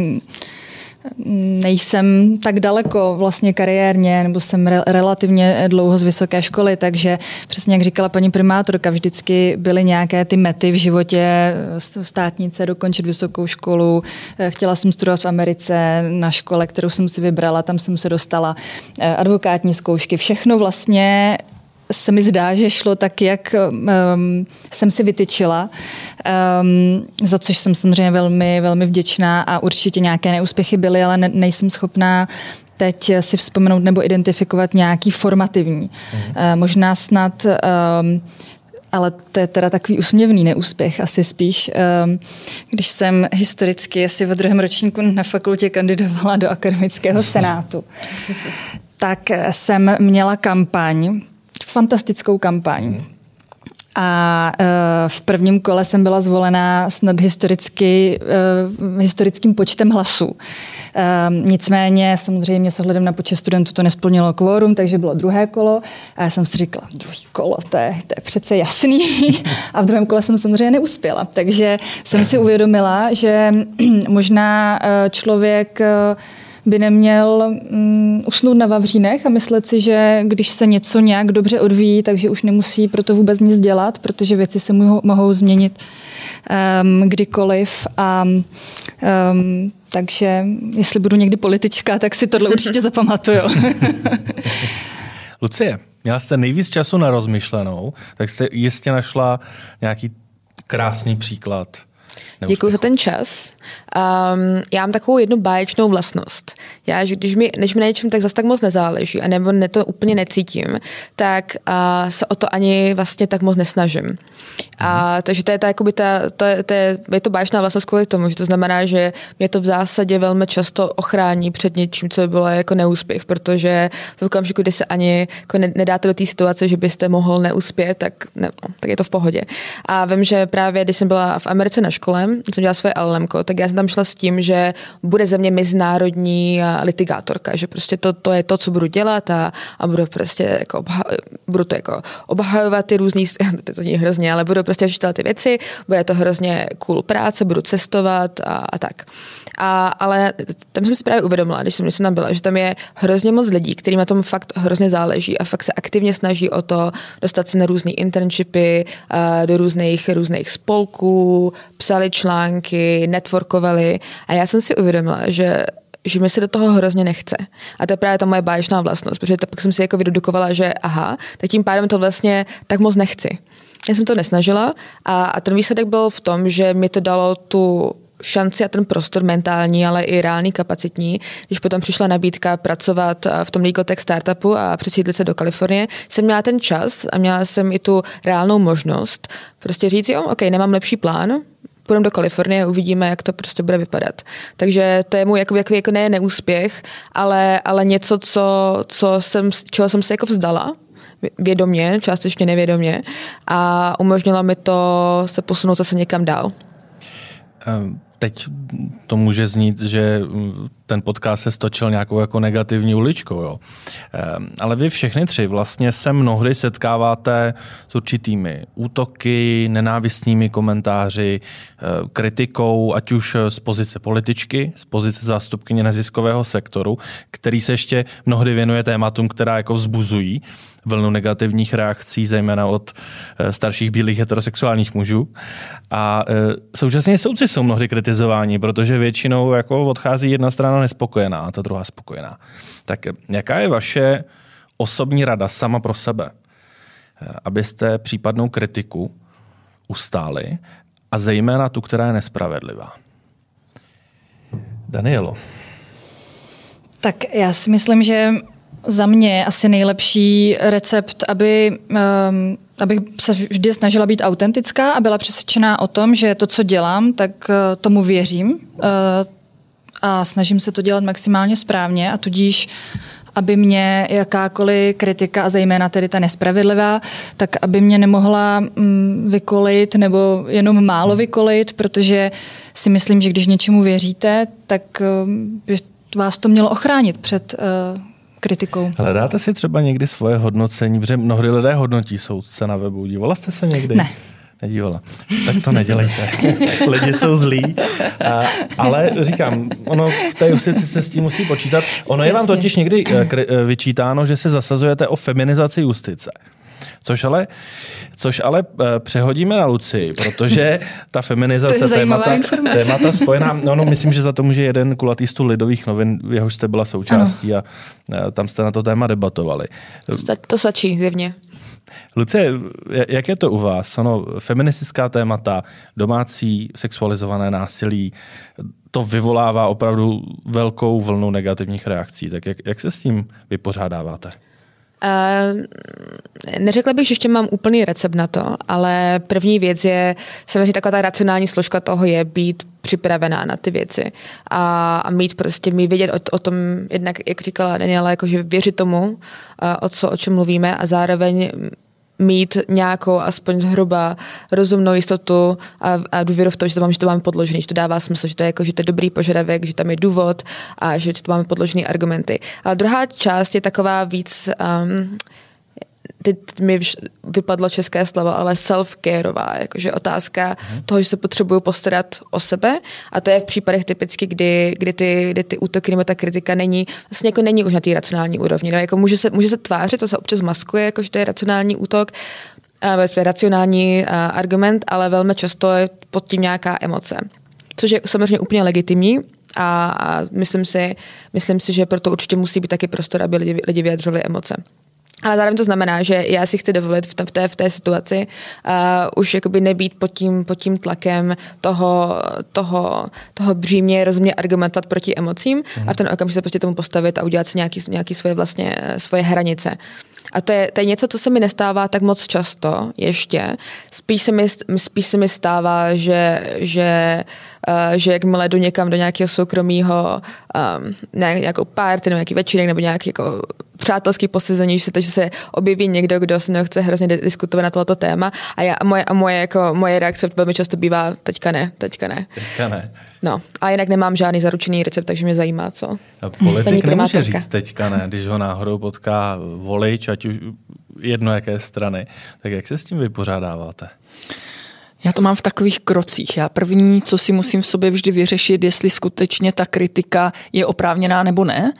[SPEAKER 3] nejsem tak daleko vlastně kariérně, nebo jsem re- relativně dlouho z vysoké školy, takže přesně jak říkala paní primátorka, vždycky byly nějaké ty mety v životě, státnice, dokončit vysokou školu, chtěla jsem studovat v Americe na škole, kterou jsem si vybrala, tam jsem se dostala, advokátní zkoušky, všechno vlastně se mi zdá, že šlo tak, jak um, jsem si vytyčila, um, za což jsem samozřejmě velmi, velmi vděčná a určitě nějaké neúspěchy byly, ale ne, nejsem schopná teď si vzpomenout nebo identifikovat nějaký formativní. Mhm. Uh, možná snad um, ale to je teda takový usměvný neúspěch, asi spíš. Um, když jsem historicky asi ve druhém ročníku na fakultě kandidovala do akademického senátu, tak jsem měla kampaň fantastickou kampaň. A uh, v prvním kole jsem byla zvolená snad historicky, uh, historickým počtem hlasů. Uh, nicméně samozřejmě s ohledem na počet studentů to nesplnilo kvórum, takže bylo druhé kolo. A já jsem si říkala, druhý kolo, to je, to je přece jasný. a v druhém kole jsem samozřejmě neuspěla. Takže jsem si uvědomila, že možná člověk by neměl mm, usnout na Vavřínech a myslet si, že když se něco nějak dobře odvíjí, takže už nemusí pro to vůbec nic dělat, protože věci se mohou, mohou změnit um, kdykoliv. A, um, takže jestli budu někdy politička, tak si tohle určitě zapamatuju.
[SPEAKER 1] Lucie, měla jste nejvíc času na rozmyšlenou, tak jste jistě našla nějaký krásný příklad
[SPEAKER 4] Děkuji za ten čas. Um, já mám takovou jednu báječnou vlastnost. Já, že když mi, než mi na něčem tak zase tak moc nezáleží, a nebo ne to úplně necítím, tak uh, se o to ani vlastně tak moc nesnažím. A, mhm. takže to je, ta, jakoby ta, to, je, to je, je to báječná vlastnost kvůli tomu, že to znamená, že mě to v zásadě velmi často ochrání před něčím, co by bylo jako neúspěch, protože v okamžiku, kdy se ani jako ne, nedáte do té situace, že byste mohl neuspět, tak, ne, no, tak je to v pohodě. A vím, že právě když jsem byla v Americe na škole, jsem dělala svoje LLM, tak já jsem tam šla s tím, že bude ze mě mezinárodní litigátorka, že prostě to, to je to, co budu dělat a, a budu prostě jako obha, budu to jako obhajovat ty různý, to zní hrozně, ale budu prostě řešit ty věci, bude to hrozně cool práce, budu cestovat a, a tak. A, ale tam jsem si právě uvědomila, když jsem, tam byla, že tam je hrozně moc lidí, kterým na tom fakt hrozně záleží a fakt se aktivně snaží o to dostat se na různé internshipy, do různých, různých spolků, psali články, networkovali a já jsem si uvědomila, že že mi se do toho hrozně nechce. A to je právě ta moje báječná vlastnost, protože pak jsem si jako vydedukovala, že aha, tak tím pádem to vlastně tak moc nechci. Já jsem to nesnažila a, a ten výsledek byl v tom, že mi to dalo tu šanci a ten prostor mentální, ale i reálný kapacitní. Když potom přišla nabídka pracovat v tom legal tech startupu a přesídlit se do Kalifornie, jsem měla ten čas a měla jsem i tu reálnou možnost prostě říct, jo, OK, nemám lepší plán, půjdeme do Kalifornie a uvidíme, jak to prostě bude vypadat. Takže to je můj jako, jako, jako ne neúspěch, ale, ale něco, co, co jsem, čeho jsem se jako vzdala, vědomě, částečně nevědomě a umožnilo mi to se posunout zase někam dál.
[SPEAKER 1] Um teď to může znít, že ten podcast se stočil nějakou jako negativní uličkou. Jo. Ehm, ale vy všechny tři vlastně se mnohdy setkáváte s určitými útoky, nenávistnými komentáři, eh, kritikou, ať už z pozice političky, z pozice zástupkyně neziskového sektoru, který se ještě mnohdy věnuje tématům, která jako vzbuzují vlnu negativních reakcí, zejména od eh, starších bílých heterosexuálních mužů. A e, současně soudci jsou mnohdy kritizováni, protože většinou jako odchází jedna strana nespokojená a ta druhá spokojená. Tak jaká je vaše osobní rada sama pro sebe, abyste případnou kritiku ustáli a zejména tu, která je nespravedlivá? Danielo.
[SPEAKER 3] Tak já si myslím, že za mě asi nejlepší recept, aby um, abych se vždy snažila být autentická a byla přesvědčená o tom, že to, co dělám, tak uh, tomu věřím uh, a snažím se to dělat maximálně správně a tudíž aby mě jakákoliv kritika, a zejména tedy ta nespravedlivá, tak aby mě nemohla mm, vykolit nebo jenom málo vykolit, protože si myslím, že když něčemu věříte, tak by vás to mělo ochránit před uh, kritikou.
[SPEAKER 1] Hledáte si třeba někdy svoje hodnocení, protože mnohdy lidé hodnotí soudce na webu. Dívala jste se někdy?
[SPEAKER 3] Ne
[SPEAKER 1] nedívala. Tak to nedělejte. Lidi jsou zlí. A, ale říkám, ono v té justici se s tím musí počítat. Ono je vám totiž někdy eh, eh, vyčítáno, že se zasazujete o feminizaci justice. Což ale, což ale eh, přehodíme na Luci, protože ta feminizace
[SPEAKER 3] to témata,
[SPEAKER 1] témata spojená, no, no, myslím, že za to může jeden kulatý stůl lidových novin, jehož jste byla součástí ano. a tam jste na to téma debatovali.
[SPEAKER 4] To, to sačí zjevně.
[SPEAKER 1] Lucie, jak je to u vás? Ano, feministická témata, domácí sexualizované násilí, to vyvolává opravdu velkou vlnu negativních reakcí. Tak jak, jak se s tím vypořádáváte? Uh,
[SPEAKER 4] neřekla bych, že ještě mám úplný recept na to, ale první věc je, samozřejmě taková ta racionální složka toho je být připravená na ty věci a, a mít prostě, mít vědět o, o tom, jednak, jak říkala Daniela, jakože věřit tomu, uh, o, co, o čem mluvíme a zároveň mít nějakou aspoň zhruba rozumnou jistotu a, a důvěru v to, že to, mám, že to máme podložený, že to dává smysl, že to je, jako, že to je dobrý požadavek, že tam je důvod a že to máme podložený argumenty. A druhá část je taková víc um, teď mi vypadlo české slovo, ale self-careová, jakože otázka hmm. toho, že se potřebuju postarat o sebe a to je v případech typicky, kdy, kdy, ty, kdy ty útoky nebo ta kritika není, vlastně jako není už na té racionální úrovni. No, jako může, se, může se tvářit, to se občas maskuje, jako že to je racionální útok, uh, racionální uh, argument, ale velmi často je pod tím nějaká emoce. Což je samozřejmě úplně legitimní, a, a myslím, si, myslím si, že proto určitě musí být taky prostor, aby lidi, lidi vyjadřovali emoce. Ale zároveň to znamená, že já si chci dovolit v, v, té, v té situaci uh, už jakoby nebýt pod tím, pod tím tlakem toho, toho, toho břímě rozumně argumentovat proti emocím mm. a v ten okamžik se prostě tomu postavit a udělat si nějaký, nějaký svoje, vlastně, svoje hranice. A to je, to je něco, co se mi nestává tak moc často ještě. Spíš se mi, spíš se mi stává, že, že, uh, že jakmile jdu někam do nějakého soukromého um, nějakou party nebo nějaký večírek nebo nějaký jako přátelský posezení, že se, že se objeví někdo, kdo se mnou chce hrozně diskutovat na tohoto téma a, já, a, moje, a moje, jako, moje reakce velmi často bývá teďka ne, teďka ne.
[SPEAKER 1] Teďka ne.
[SPEAKER 4] No, a jinak nemám žádný zaručený recept, takže mě zajímá, co.
[SPEAKER 1] A politik nemůže říct teďka ne, když ho náhodou potká volič, ať už jedno jaké strany. Tak jak se s tím vypořádáváte?
[SPEAKER 2] Já to mám v takových krocích. Já první, co si musím v sobě vždy vyřešit, jestli skutečně ta kritika je oprávněná nebo ne.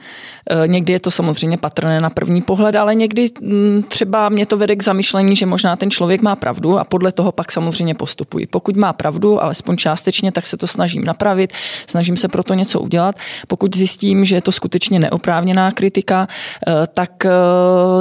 [SPEAKER 2] E, někdy je to samozřejmě patrné na první pohled, ale někdy mm, třeba mě to vede k zamyšlení, že možná ten člověk má pravdu a podle toho pak samozřejmě postupuji. Pokud má pravdu, alespoň částečně, tak se to snažím napravit, snažím se proto něco udělat. Pokud zjistím, že je to skutečně neoprávněná kritika, e, tak e,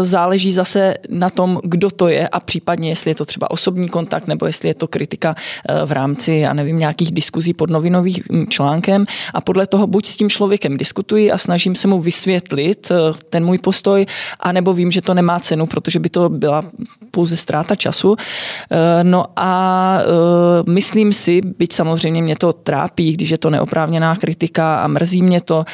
[SPEAKER 2] záleží zase na tom, kdo to je a případně, jestli je to třeba osobní kontakt nebo jestli je to kritika kritika eh, v rámci, já nevím, nějakých diskuzí pod novinovým hm, článkem a podle toho buď s tím člověkem diskutuji a snažím se mu vysvětlit eh, ten můj postoj, anebo vím, že to nemá cenu, protože by to byla pouze ztráta času. Eh, no a myslím si, byť samozřejmě mě to trápí, když je to neoprávněná kritika a mrzí mě to,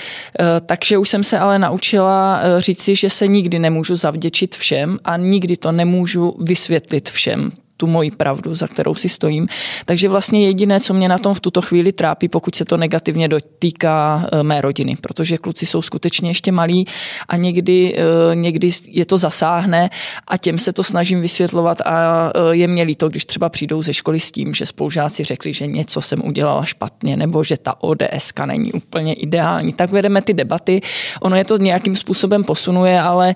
[SPEAKER 2] takže už jsem se ale naučila říci, že se nikdy nemůžu zavděčit všem a nikdy to nemůžu vysvětlit všem tu moji pravdu, za kterou si stojím. Takže vlastně jediné, co mě na tom v tuto chvíli trápí, pokud se to negativně dotýká eh, mé rodiny, protože kluci jsou skutečně ještě malí a někdy, eh, někdy je to zasáhne a těm se to snažím vysvětlovat a eh, je mě líto, když třeba přijdou ze školy s tím, že spolužáci řekli, že něco jsem udělala špatně nebo že ta ODS není úplně ideální. Tak vedeme ty debaty. Ono je to nějakým způsobem posunuje, ale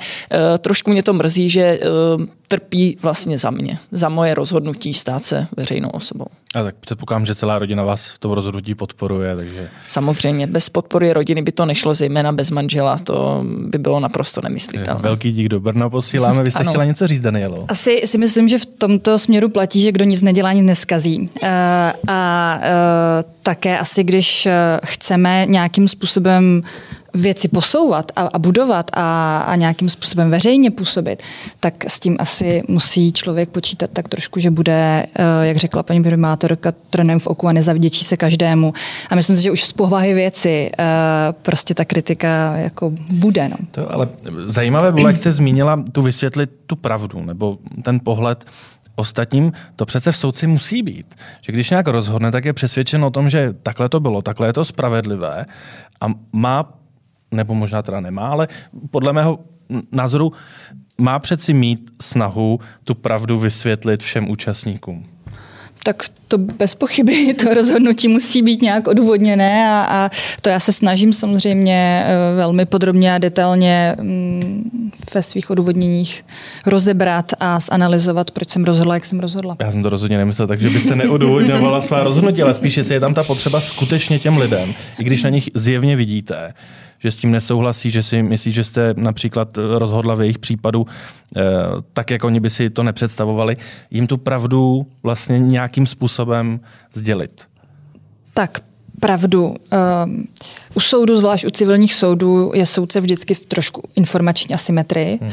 [SPEAKER 2] trošku mě to mrzí, že trpí vlastně za mě, za moje rozhodnutí stát se veřejnou osobou.
[SPEAKER 1] A tak předpokládám, že celá rodina vás v tom rozhodnutí podporuje, takže...
[SPEAKER 2] Samozřejmě, bez podpory rodiny by to nešlo, zejména bez manžela, to by bylo naprosto nemyslitelné.
[SPEAKER 1] Velký dík do Brna posíláme, vy jste chtěla něco říct, Danielo?
[SPEAKER 3] Asi si myslím, že v tomto směru platí, že kdo nic nedělá, nic neskazí. Uh, a uh, také asi, když chceme nějakým způsobem věci posouvat a, a budovat a, a nějakým způsobem veřejně působit, tak s tím asi musí člověk počítat tak trošku, že bude, eh, jak řekla paní primátorka, trenem v oku a nezavděčí se každému. A myslím si, že už z povahy věci eh, prostě ta kritika jako bude. No.
[SPEAKER 1] To, ale zajímavé bylo, jak jste zmínila tu vysvětlit tu pravdu, nebo ten pohled ostatním, to přece v soudci musí být. Že když nějak rozhodne, tak je přesvědčen o tom, že takhle to bylo, takhle je to spravedlivé a má, nebo možná teda nemá, ale podle mého názoru má přeci mít snahu tu pravdu vysvětlit všem účastníkům
[SPEAKER 3] tak to bez pochyby to rozhodnutí musí být nějak odůvodněné a, a to já se snažím samozřejmě eh, velmi podrobně a detailně mm, ve svých odůvodněních rozebrat a zanalizovat, proč jsem rozhodla, jak jsem rozhodla.
[SPEAKER 1] Já jsem to rozhodně nemyslel, takže byste neodůvodňovala svá rozhodnutí, ale spíš, jestli je tam ta potřeba skutečně těm lidem, i když na nich zjevně vidíte, že s tím nesouhlasí, že si myslí, že jste například rozhodla v jejich případu eh, tak, jak oni by si to nepředstavovali, jim tu pravdu vlastně nějakým způsobem sdělit.
[SPEAKER 3] Tak pravdu. Um, u soudu, zvlášť u civilních soudů, je soudce vždycky v trošku informační asymetrii hmm.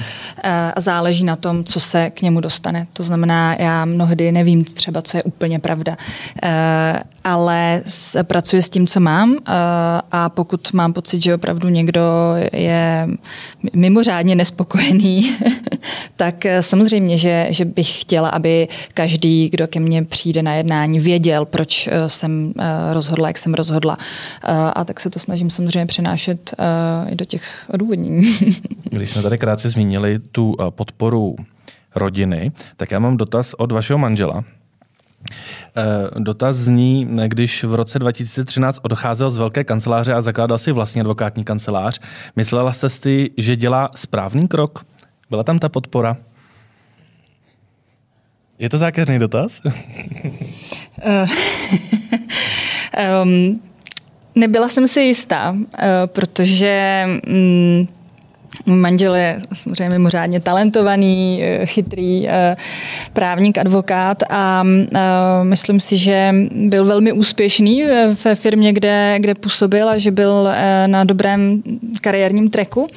[SPEAKER 3] a záleží na tom, co se k němu dostane. To znamená, já mnohdy nevím třeba, co je úplně pravda, eh, ale pracuji s tím, co mám eh, a pokud mám pocit, že opravdu někdo je mimořádně nespokojený, tak eh, samozřejmě, že, že bych chtěla, aby každý, kdo ke mně přijde na jednání, věděl, proč jsem rozhodla, jak jsem rozhodla. A tak se to snažím samozřejmě přenášet uh, i do těch odůvodnění.
[SPEAKER 1] Když jsme tady krátce zmínili tu uh, podporu rodiny, tak já mám dotaz od vašeho manžela. Eh, dotaz zní, když v roce 2013 odcházel z velké kanceláře a zakládal si vlastní advokátní kancelář, myslela jste si, že dělá správný krok? Byla tam ta podpora? Je to zákeřný dotaz?
[SPEAKER 3] um, Nebyla jsem si jistá, eh, protože Můj manžel je samozřejmě mimořádně talentovaný, eh, chytrý eh, právník, advokát a myslím si, že byl velmi úspěšný ve firmě, kde, kde působil a že byl na dobrém kariérním treku.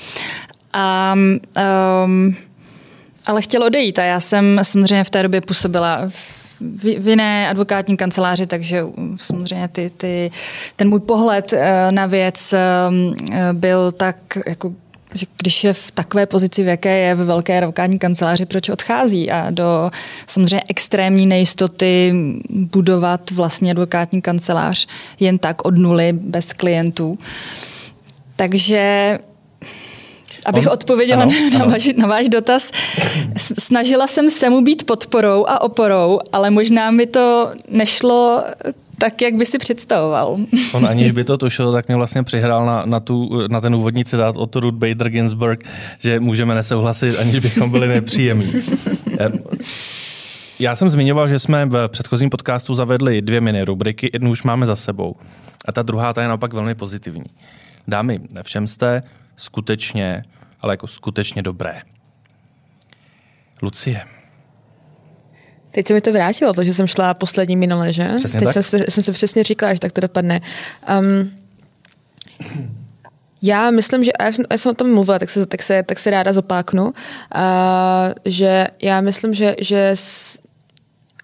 [SPEAKER 3] A, um, ale chtěl odejít a já jsem samozřejmě v té době působila v v, jiné advokátní kanceláři, takže samozřejmě ty, ty, ten můj pohled eh, na věc eh, byl tak jako že když je v takové pozici, v jaké je ve velké advokátní kanceláři, proč odchází a do samozřejmě extrémní nejistoty budovat vlastně advokátní kancelář jen tak od nuly, bez klientů. Takže Abych On, odpověděla ano, na, ano. Váš, na váš dotaz, snažila jsem se mu být podporou a oporou, ale možná mi to nešlo tak, jak by si představoval.
[SPEAKER 1] On aniž by to tušil, tak mě vlastně přihrál na, na, tu, na ten úvodní citát od Ruth Bader Ginsburg, že můžeme nesouhlasit, aniž bychom byli nepříjemní. Já jsem zmiňoval, že jsme v předchozím podcastu zavedli dvě mini rubriky, jednu už máme za sebou. A ta druhá ta je naopak velmi pozitivní. Dámy, všem jste skutečně, ale jako skutečně dobré. Lucie.
[SPEAKER 4] Teď se mi to vrátilo, to, že jsem šla poslední minule, že?
[SPEAKER 1] Přesně
[SPEAKER 4] Teď
[SPEAKER 1] tak.
[SPEAKER 4] Jsem, jsem se přesně říkala, že tak to dopadne. Um, já myslím, že já jsem, já jsem o tom mluvila, tak se, tak se, tak se ráda zopáknu, uh, že já myslím, že, že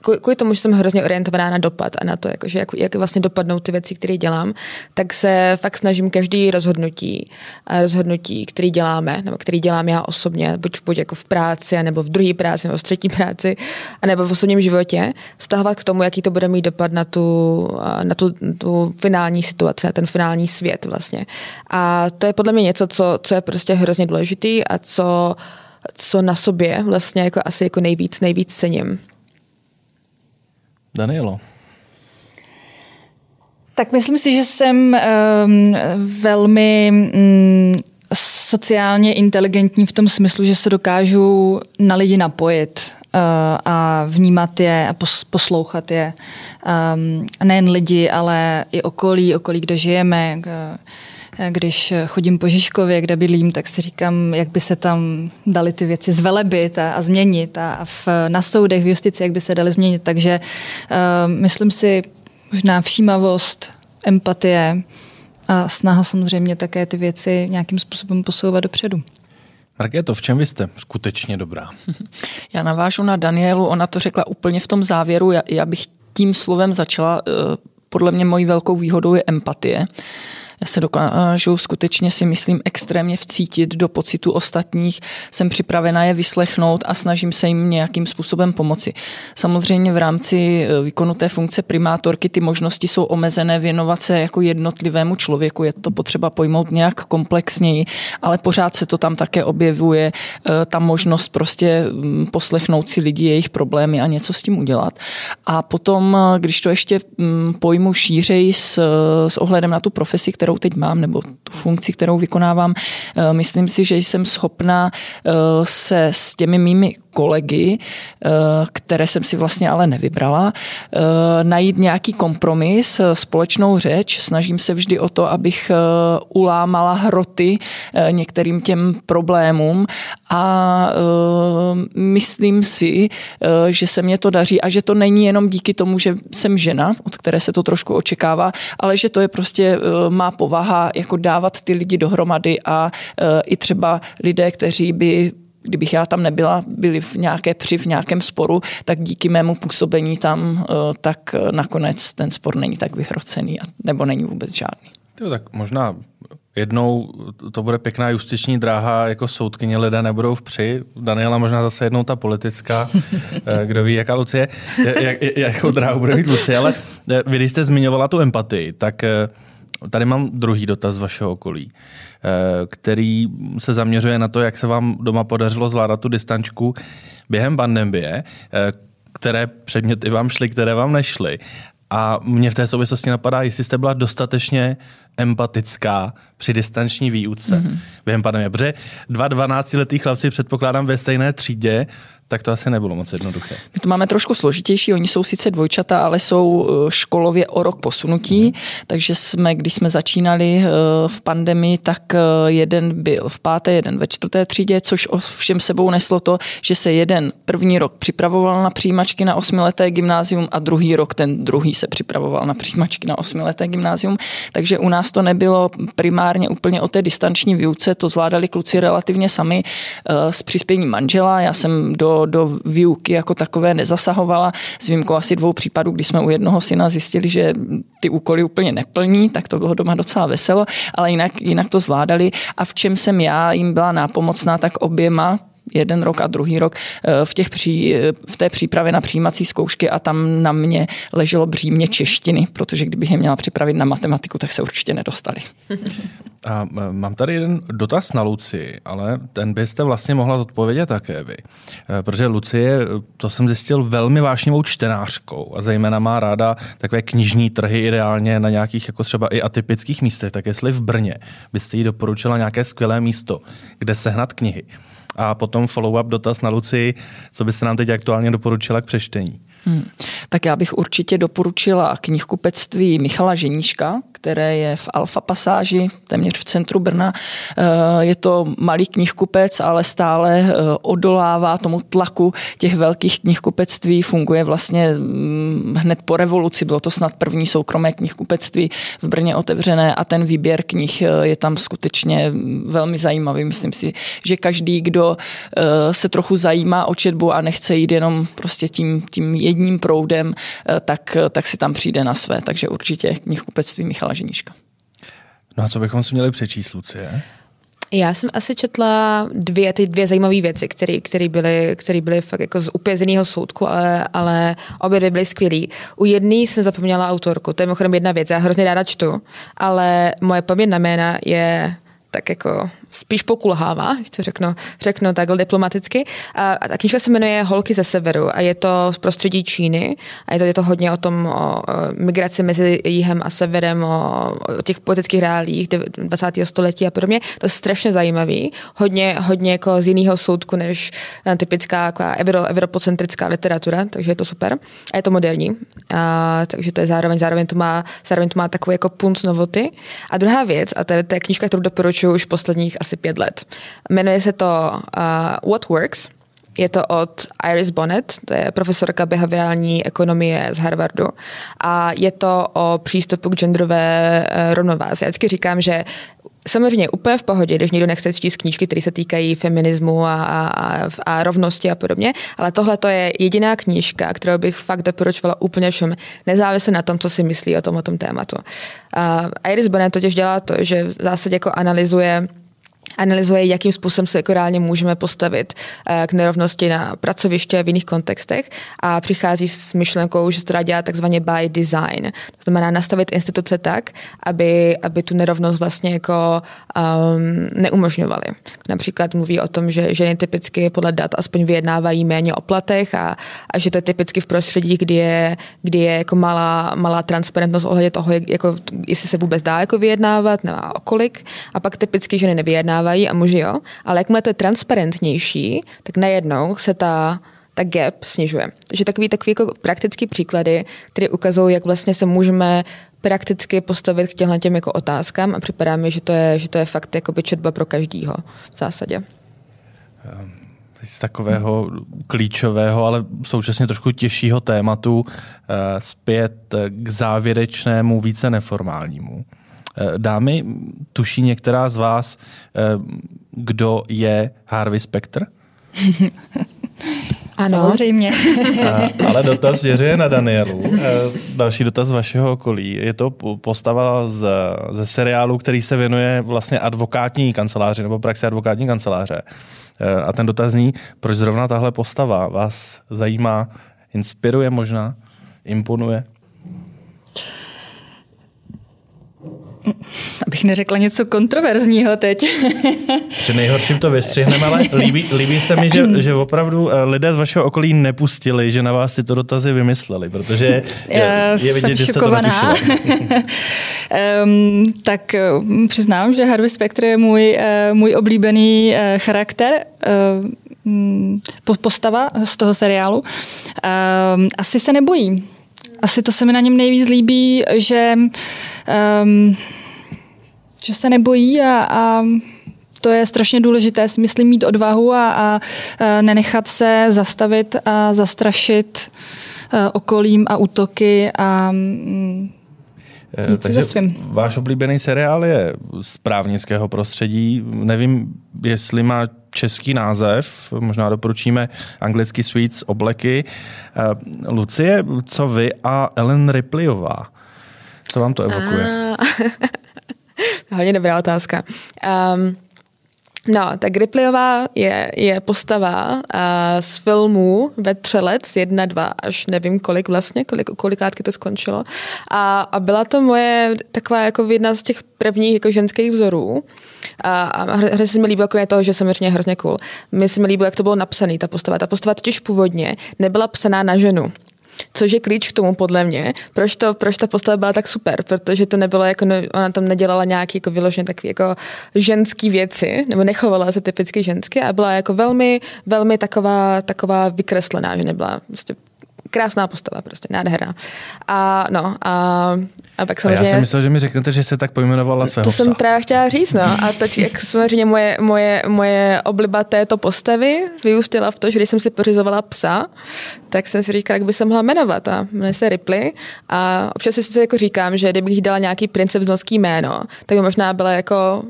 [SPEAKER 4] kvůli tomu, že jsem hrozně orientovaná na dopad a na to, jakože jak, jak vlastně dopadnou ty věci, které dělám, tak se fakt snažím každý rozhodnutí, rozhodnutí, který děláme, nebo který dělám já osobně, buď, buď jako v práci, nebo v druhé práci, nebo v třetí práci, nebo v osobním životě, vztahovat k tomu, jaký to bude mít dopad na tu, na tu, tu finální situaci, na ten finální svět vlastně. A to je podle mě něco, co, co je prostě hrozně důležitý a co co na sobě vlastně jako asi jako nejvíc, nejvíc cením.
[SPEAKER 1] Danielo.
[SPEAKER 3] Tak myslím si, že jsem um, velmi um, sociálně inteligentní v tom smyslu, že se dokážu na lidi napojit uh, a vnímat je a pos, poslouchat je. Um, nejen lidi, ale i okolí, okolí, kde žijeme. Uh, když chodím po Žižkově, kde bydlím, tak si říkám, jak by se tam dali ty věci zvelebit a, a změnit a, a v, na soudech, v justici, jak by se dali změnit. Takže uh, myslím si, možná všímavost, empatie, a snaha samozřejmě také ty věci nějakým způsobem posouvat dopředu.
[SPEAKER 1] Markéto, v čem vy jste skutečně dobrá?
[SPEAKER 2] Já navážu na Danielu, ona to řekla úplně v tom závěru, já, já bych tím slovem začala, eh, podle mě mojí velkou výhodou je empatie. Já se dokážu skutečně si myslím extrémně vcítit do pocitu ostatních, jsem připravena je vyslechnout a snažím se jim nějakým způsobem pomoci. Samozřejmě v rámci eh, výkonu té funkce primátorky ty možnosti jsou omezené věnovat se jako jednotlivému člověku, je to potřeba pojmout nějak komplexněji, ale pořád se to tam také objevuje, eh, ta možnost prostě mm, poslechnout si lidi, jejich problémy a něco s tím udělat. A potom, eh, když to ještě mm, pojmu šířej s, s ohledem na tu profesi, kterou kterou teď mám, nebo tu funkci, kterou vykonávám, eh, myslím si, že jsem schopná eh, se s těmi mými kolegy, eh, které jsem si vlastně ale nevybrala, najít nějaký kompromis, společnou řeč. Snažím se vždy o to, abych ulámala hroty některým těm problémům a myslím si, že se mě to daří a že to není jenom díky tomu, že jsem žena, od které se to trošku očekává, ale že to je prostě má povaha jako dávat ty lidi dohromady a e, i třeba lidé, kteří by kdybych já tam nebyla, byli v nějaké při, v nějakém sporu, tak díky mému působení tam, e, tak nakonec ten spor není tak vyhrocený, nebo není vůbec žádný.
[SPEAKER 1] Jo, tak možná jednou to bude pěkná justiční dráha, jako soudkyně lidé nebudou v při. Daniela možná zase jednou ta politická, e, kdo ví, jaká Lucie, jak, jakou dráhu bude mít Lucie, ale vy, když jste zmiňovala tu empatii, tak Tady mám druhý dotaz z vašeho okolí, eh, který se zaměřuje na to, jak se vám doma podařilo zvládat tu distančku během pandemie, eh, které předměty vám šly, které vám nešly. A mě v té souvislosti napadá, jestli jste byla dostatečně empatická při distanční výuce mm-hmm. během pandemie. Protože dva 12-letý chlapci předpokládám ve stejné třídě, tak to asi nebylo moc jednoduché.
[SPEAKER 2] My to máme trošku složitější, oni jsou sice dvojčata, ale jsou eh, školově o rok posunutí, mm. takže jsme, když jsme začínali eh, v pandemii, tak eh, jeden byl v páté, jeden ve čtvrté třídě, což všem sebou neslo to, že se jeden první rok připravoval na přijímačky na osmileté gymnázium a druhý rok ten druhý se připravoval na přijímačky na osmileté gymnázium, takže u nás to nebylo primárně úplně o té distanční výuce, to zvládali kluci relativně sami s přispěním manžela. Já jsem do do, výuky jako takové nezasahovala, s výjimkou asi dvou případů, kdy jsme u jednoho syna zjistili, že ty úkoly úplně neplní, tak to bylo doma docela veselo, ale jinak, jinak to zvládali. A v čem jsem já jim byla nápomocná, tak oběma jeden rok a druhý rok eh, v, těch pří, v té přípravě na přijímací zkoušky a tam na mě leželo břímě češtiny, protože kdybych je měla připravit na matematiku, tak se určitě nedostali.
[SPEAKER 1] A eh, mám tady jeden dotaz na Luci, ale ten byste vlastně mohla zodpovědět také vy. Eh, protože Lucie, to jsem zjistil, velmi vášnivou čtenářkou a zejména má ráda takové knižní trhy ideálně na nějakých jako třeba i atypických místech. Tak jestli v Brně byste jí doporučila nějaké skvělé místo, kde sehnat knihy, a potom follow-up dotaz na Luci, co byste nám teď aktuálně doporučila k přečtení. Hmm.
[SPEAKER 2] Tak já bych určitě doporučila knihkupectví Michala Ženíška, které je v Alfa Pasáži, téměř v centru Brna. Eh, je to malý knihkupec, ale stále eh, odolává tomu tlaku těch velkých knihkupectví. Funguje vlastně mm, hned po revoluci, bylo to snad první soukromé knihkupectví v Brně otevřené a ten výběr knih eh, je tam skutečně velmi zajímavý. Myslím si, že každý, kdo se trochu zajímá o četbu a nechce jít jenom prostě tím, tím jedním proudem, eh, tak, eh, tak si tam přijde na své. Takže určitě knihkupectví Michala Ženíška.
[SPEAKER 1] No a co bychom si měli přečíst, Lucie?
[SPEAKER 4] Já jsem asi četla dvě, ty dvě zajímavé věci, které byly, které byly fakt jako z upězeného soudku, ale, ale obě dvě byly skvělé. U jedné jsem zapomněla autorku, to je mimochodem jedna věc, já hrozně ráda čtu, ale moje paměť na jména je tak jako spíš pokulhává, když to řeknu, řeknu takhle diplomaticky. A, ta knižka se jmenuje Holky ze severu a je to z prostředí Číny a je to, je to hodně o tom, o, o migraci mezi jihem a severem, o, o těch politických reálích 20. století a podobně. To je strašně zajímavý, hodně, hodně jako z jiného soudku, než eh, typická jako euro, evropocentrická literatura, takže je to super. A je to moderní, a, takže to je zároveň, zároveň to má, zároveň to má takový jako punc novoty. A druhá věc, a to je, to je knižka, kterou doporučuji už posledních asi pět let. Jmenuje se to uh, What Works je to od Iris Bonnet, to je profesorka behaviorální ekonomie z Harvardu. A je to o přístupu k genderové eh, rovnováze. Já vždycky říkám, že Samozřejmě úplně v pohodě, když někdo nechce číst knížky, které se týkají feminismu a, a, a rovnosti a podobně, ale tohle to je jediná knížka, kterou bych fakt doporučovala úplně všem, nezávisle na tom, co si myslí o tom, o tom tématu. Uh, Iris Bonnet totiž dělá to, že v zásadě jako analyzuje analyzuje, jakým způsobem se jako reálně můžeme postavit eh, k nerovnosti na pracoviště v jiných kontextech a přichází s myšlenkou, že se to dá dělat takzvaně by design. To znamená nastavit instituce tak, aby, aby tu nerovnost vlastně jako um, neumožňovaly. Například mluví o tom, že ženy typicky podle dat aspoň vyjednávají méně o platech a, a že to je typicky v prostředí, kdy je, kdy je jako malá, malá transparentnost ohledně toho, jak, jako, jestli se vůbec dá jako vyjednávat nebo kolik. A pak typicky ženy nevyjednávají vyjednávají a muži jo, ale jakmile to je transparentnější, tak najednou se ta ta gap snižuje. Takže takový, takový jako praktický příklady, které ukazují, jak vlastně se můžeme prakticky postavit k těmhle těm jako otázkám a připadá mi, že to je, že to je fakt jakoby četba pro každýho v zásadě.
[SPEAKER 1] Z takového klíčového, ale současně trošku těžšího tématu eh, zpět k závěrečnému, více neformálnímu. Eh, dámy, tuší některá z vás, eh, kdo je Harvey Specter?
[SPEAKER 3] Ano. Samozřejmě.
[SPEAKER 1] A, ale dotaz Jiří na Danielu. Eh, další dotaz z vašeho okolí. Je to postava z, ze seriálu, který se věnuje vlastně advokátní kanceláři nebo praxi advokátní kanceláře. A ten dotaz zní, proč zrovna tahle postava vás zajímá, inspiruje možná, imponuje?
[SPEAKER 3] Abych neřekla něco kontroverzního teď.
[SPEAKER 1] Při nejhorším to vystřihneme, ale líbí, líbí se mi, že, že opravdu eh, lidé z vašeho okolí nepustili, že na vás tyto dotazy vymysleli, protože je, je vidět, že jste to
[SPEAKER 3] um, Tak eh, přiznám, že Harvey Specter je můj, uh, můj oblíbený charakter. Postava z toho seriálu. Um, asi se nebojí asi to se mi na něm nejvíc líbí, že, um, že se nebojí a, a to je strašně důležité, myslím, mít odvahu a, a, a nenechat se zastavit a zastrašit a, okolím a útoky a mm,
[SPEAKER 1] Eh, takže váš oblíbený seriál je z právnického prostředí. Nevím, jestli má český název, možná doporučíme anglicky Sweets obleky. Eh, Lucie, co vy a Ellen Ripleyová? Co vám to evokuje?
[SPEAKER 4] Hodně dobrá otázka. Um, No, tak Ripleyová je, je postava uh, z filmu Vetřelec 1, 2 až nevím kolik vlastně, kolik, kolikátky to skončilo. A, a byla to moje taková jako jedna z těch prvních jako ženských vzorů. A, a hrozně se mi líbilo, kromě toho, že samozřejmě hrozně cool. Mi se mi líbilo, jak to bylo napsané, ta postava. Ta postava totiž původně nebyla psaná na ženu. Což je klíč k tomu, podle mě, proč, to, proč ta postava byla tak super, protože to nebylo jako, ona tam nedělala nějaký jako vyloženě takový jako ženský věci, nebo nechovala se typicky žensky a byla jako velmi, velmi taková, taková vykreslená, že nebyla prostě krásná postava, prostě nádherná. A no, a, a pak samozřejmě...
[SPEAKER 1] A já jsem myslel, že mi řeknete, že se tak pojmenovala svého
[SPEAKER 4] To
[SPEAKER 1] psa.
[SPEAKER 4] jsem právě chtěla říct, no. A teď, jak samozřejmě moje, moje, moje obliba této postavy vyústila v to, že když jsem si pořizovala psa, tak jsem si říkala, jak by se mohla jmenovat. A jmenuje se Ripley. A občas si jako říkám, že kdybych dala nějaký princeznovský jméno, tak by možná byla jako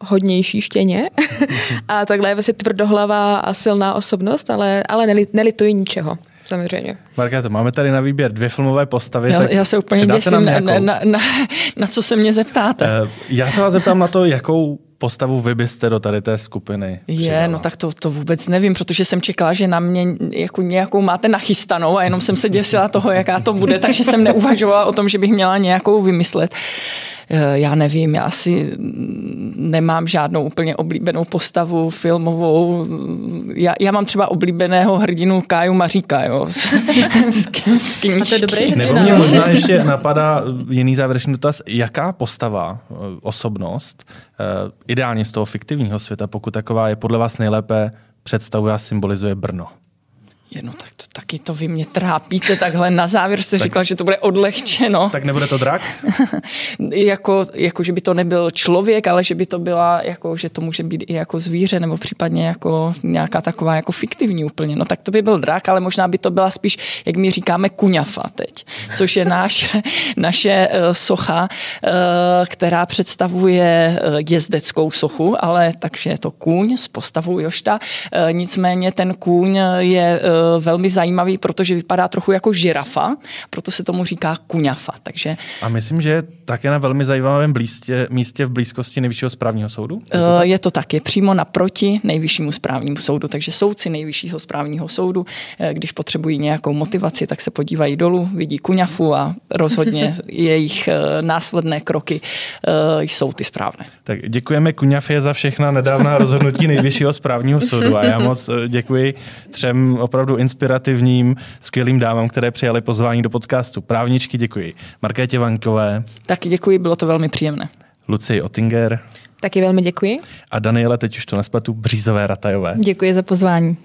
[SPEAKER 4] hodnější štěně a takhle je vlastně tvrdohlavá a silná osobnost, ale, ale nelituji ničeho samozřejmě.
[SPEAKER 1] Markéto, máme tady na výběr dvě filmové postavy.
[SPEAKER 2] Já, já se úplně děsím, na, na, na, na, na co se mě zeptáte. Uh,
[SPEAKER 1] já se vás zeptám na to, jakou postavu vy byste do tady té skupiny
[SPEAKER 2] Je, přidala. no tak to, to vůbec nevím, protože jsem čekala, že na mě jako nějakou máte nachystanou a jenom jsem se děsila toho, jaká to bude, takže jsem neuvažovala o tom, že bych měla nějakou vymyslet. Eh, já nevím, já asi nemám žádnou úplně oblíbenou postavu filmovou. Já, já mám třeba oblíbeného hrdinu Káju Maříka, jo, z, z, z
[SPEAKER 3] A to je dobrý
[SPEAKER 1] Nebo mě možná ještě napadá jiný závěrečný dotaz. Jaká postava, eh, osobnost, eh, ideálně z toho fiktivního světa, pokud taková je podle vás nejlépe představuje a symbolizuje Brno?
[SPEAKER 2] No tak to, taky to vy mě trápíte takhle. Na závěr jste tak, říkal, že to bude odlehčeno.
[SPEAKER 1] Tak nebude to drak?
[SPEAKER 2] jako, jako, že by to nebyl člověk, ale že by to byla, jako, že to může být i jako zvíře, nebo případně jako nějaká taková jako fiktivní úplně. No tak to by byl drak, ale možná by to byla spíš, jak my říkáme, kuňafa teď, což je náš, naše uh, socha, uh, která představuje uh, jezdeckou sochu, ale takže je to kůň s postavou Jošta. Nicméně ten kůň je velmi zajímavý, protože vypadá trochu jako žirafa, proto se tomu říká kuňafa. Takže...
[SPEAKER 1] A myslím, že je také na velmi zajímavém blíztě, místě v blízkosti nejvyššího správního soudu?
[SPEAKER 2] Je to, tak? je to tak, je přímo naproti nejvyššímu správnímu soudu, takže soudci nejvyššího správního soudu, eh, když potřebují nějakou motivaci, tak se podívají dolů, vidí kuňafu a rozhodně jejich eh, následné kroky eh, jsou ty správné.
[SPEAKER 1] Tak děkujeme Kuňafě za všechna nedávná rozhodnutí nejvyššího správního soudu a já moc děkuji třem opravdu opravdu inspirativním, skvělým dámám, které přijali pozvání do podcastu. Právničky děkuji. Markétě Vankové.
[SPEAKER 2] Taky děkuji, bylo to velmi příjemné.
[SPEAKER 1] Lucie Ottinger.
[SPEAKER 4] Taky velmi děkuji.
[SPEAKER 1] A Daniele, teď už to nespletu, Břízové Ratajové.
[SPEAKER 3] Děkuji za pozvání.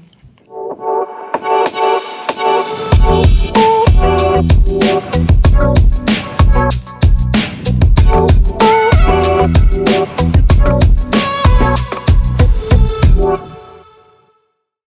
[SPEAKER 3] Thank you.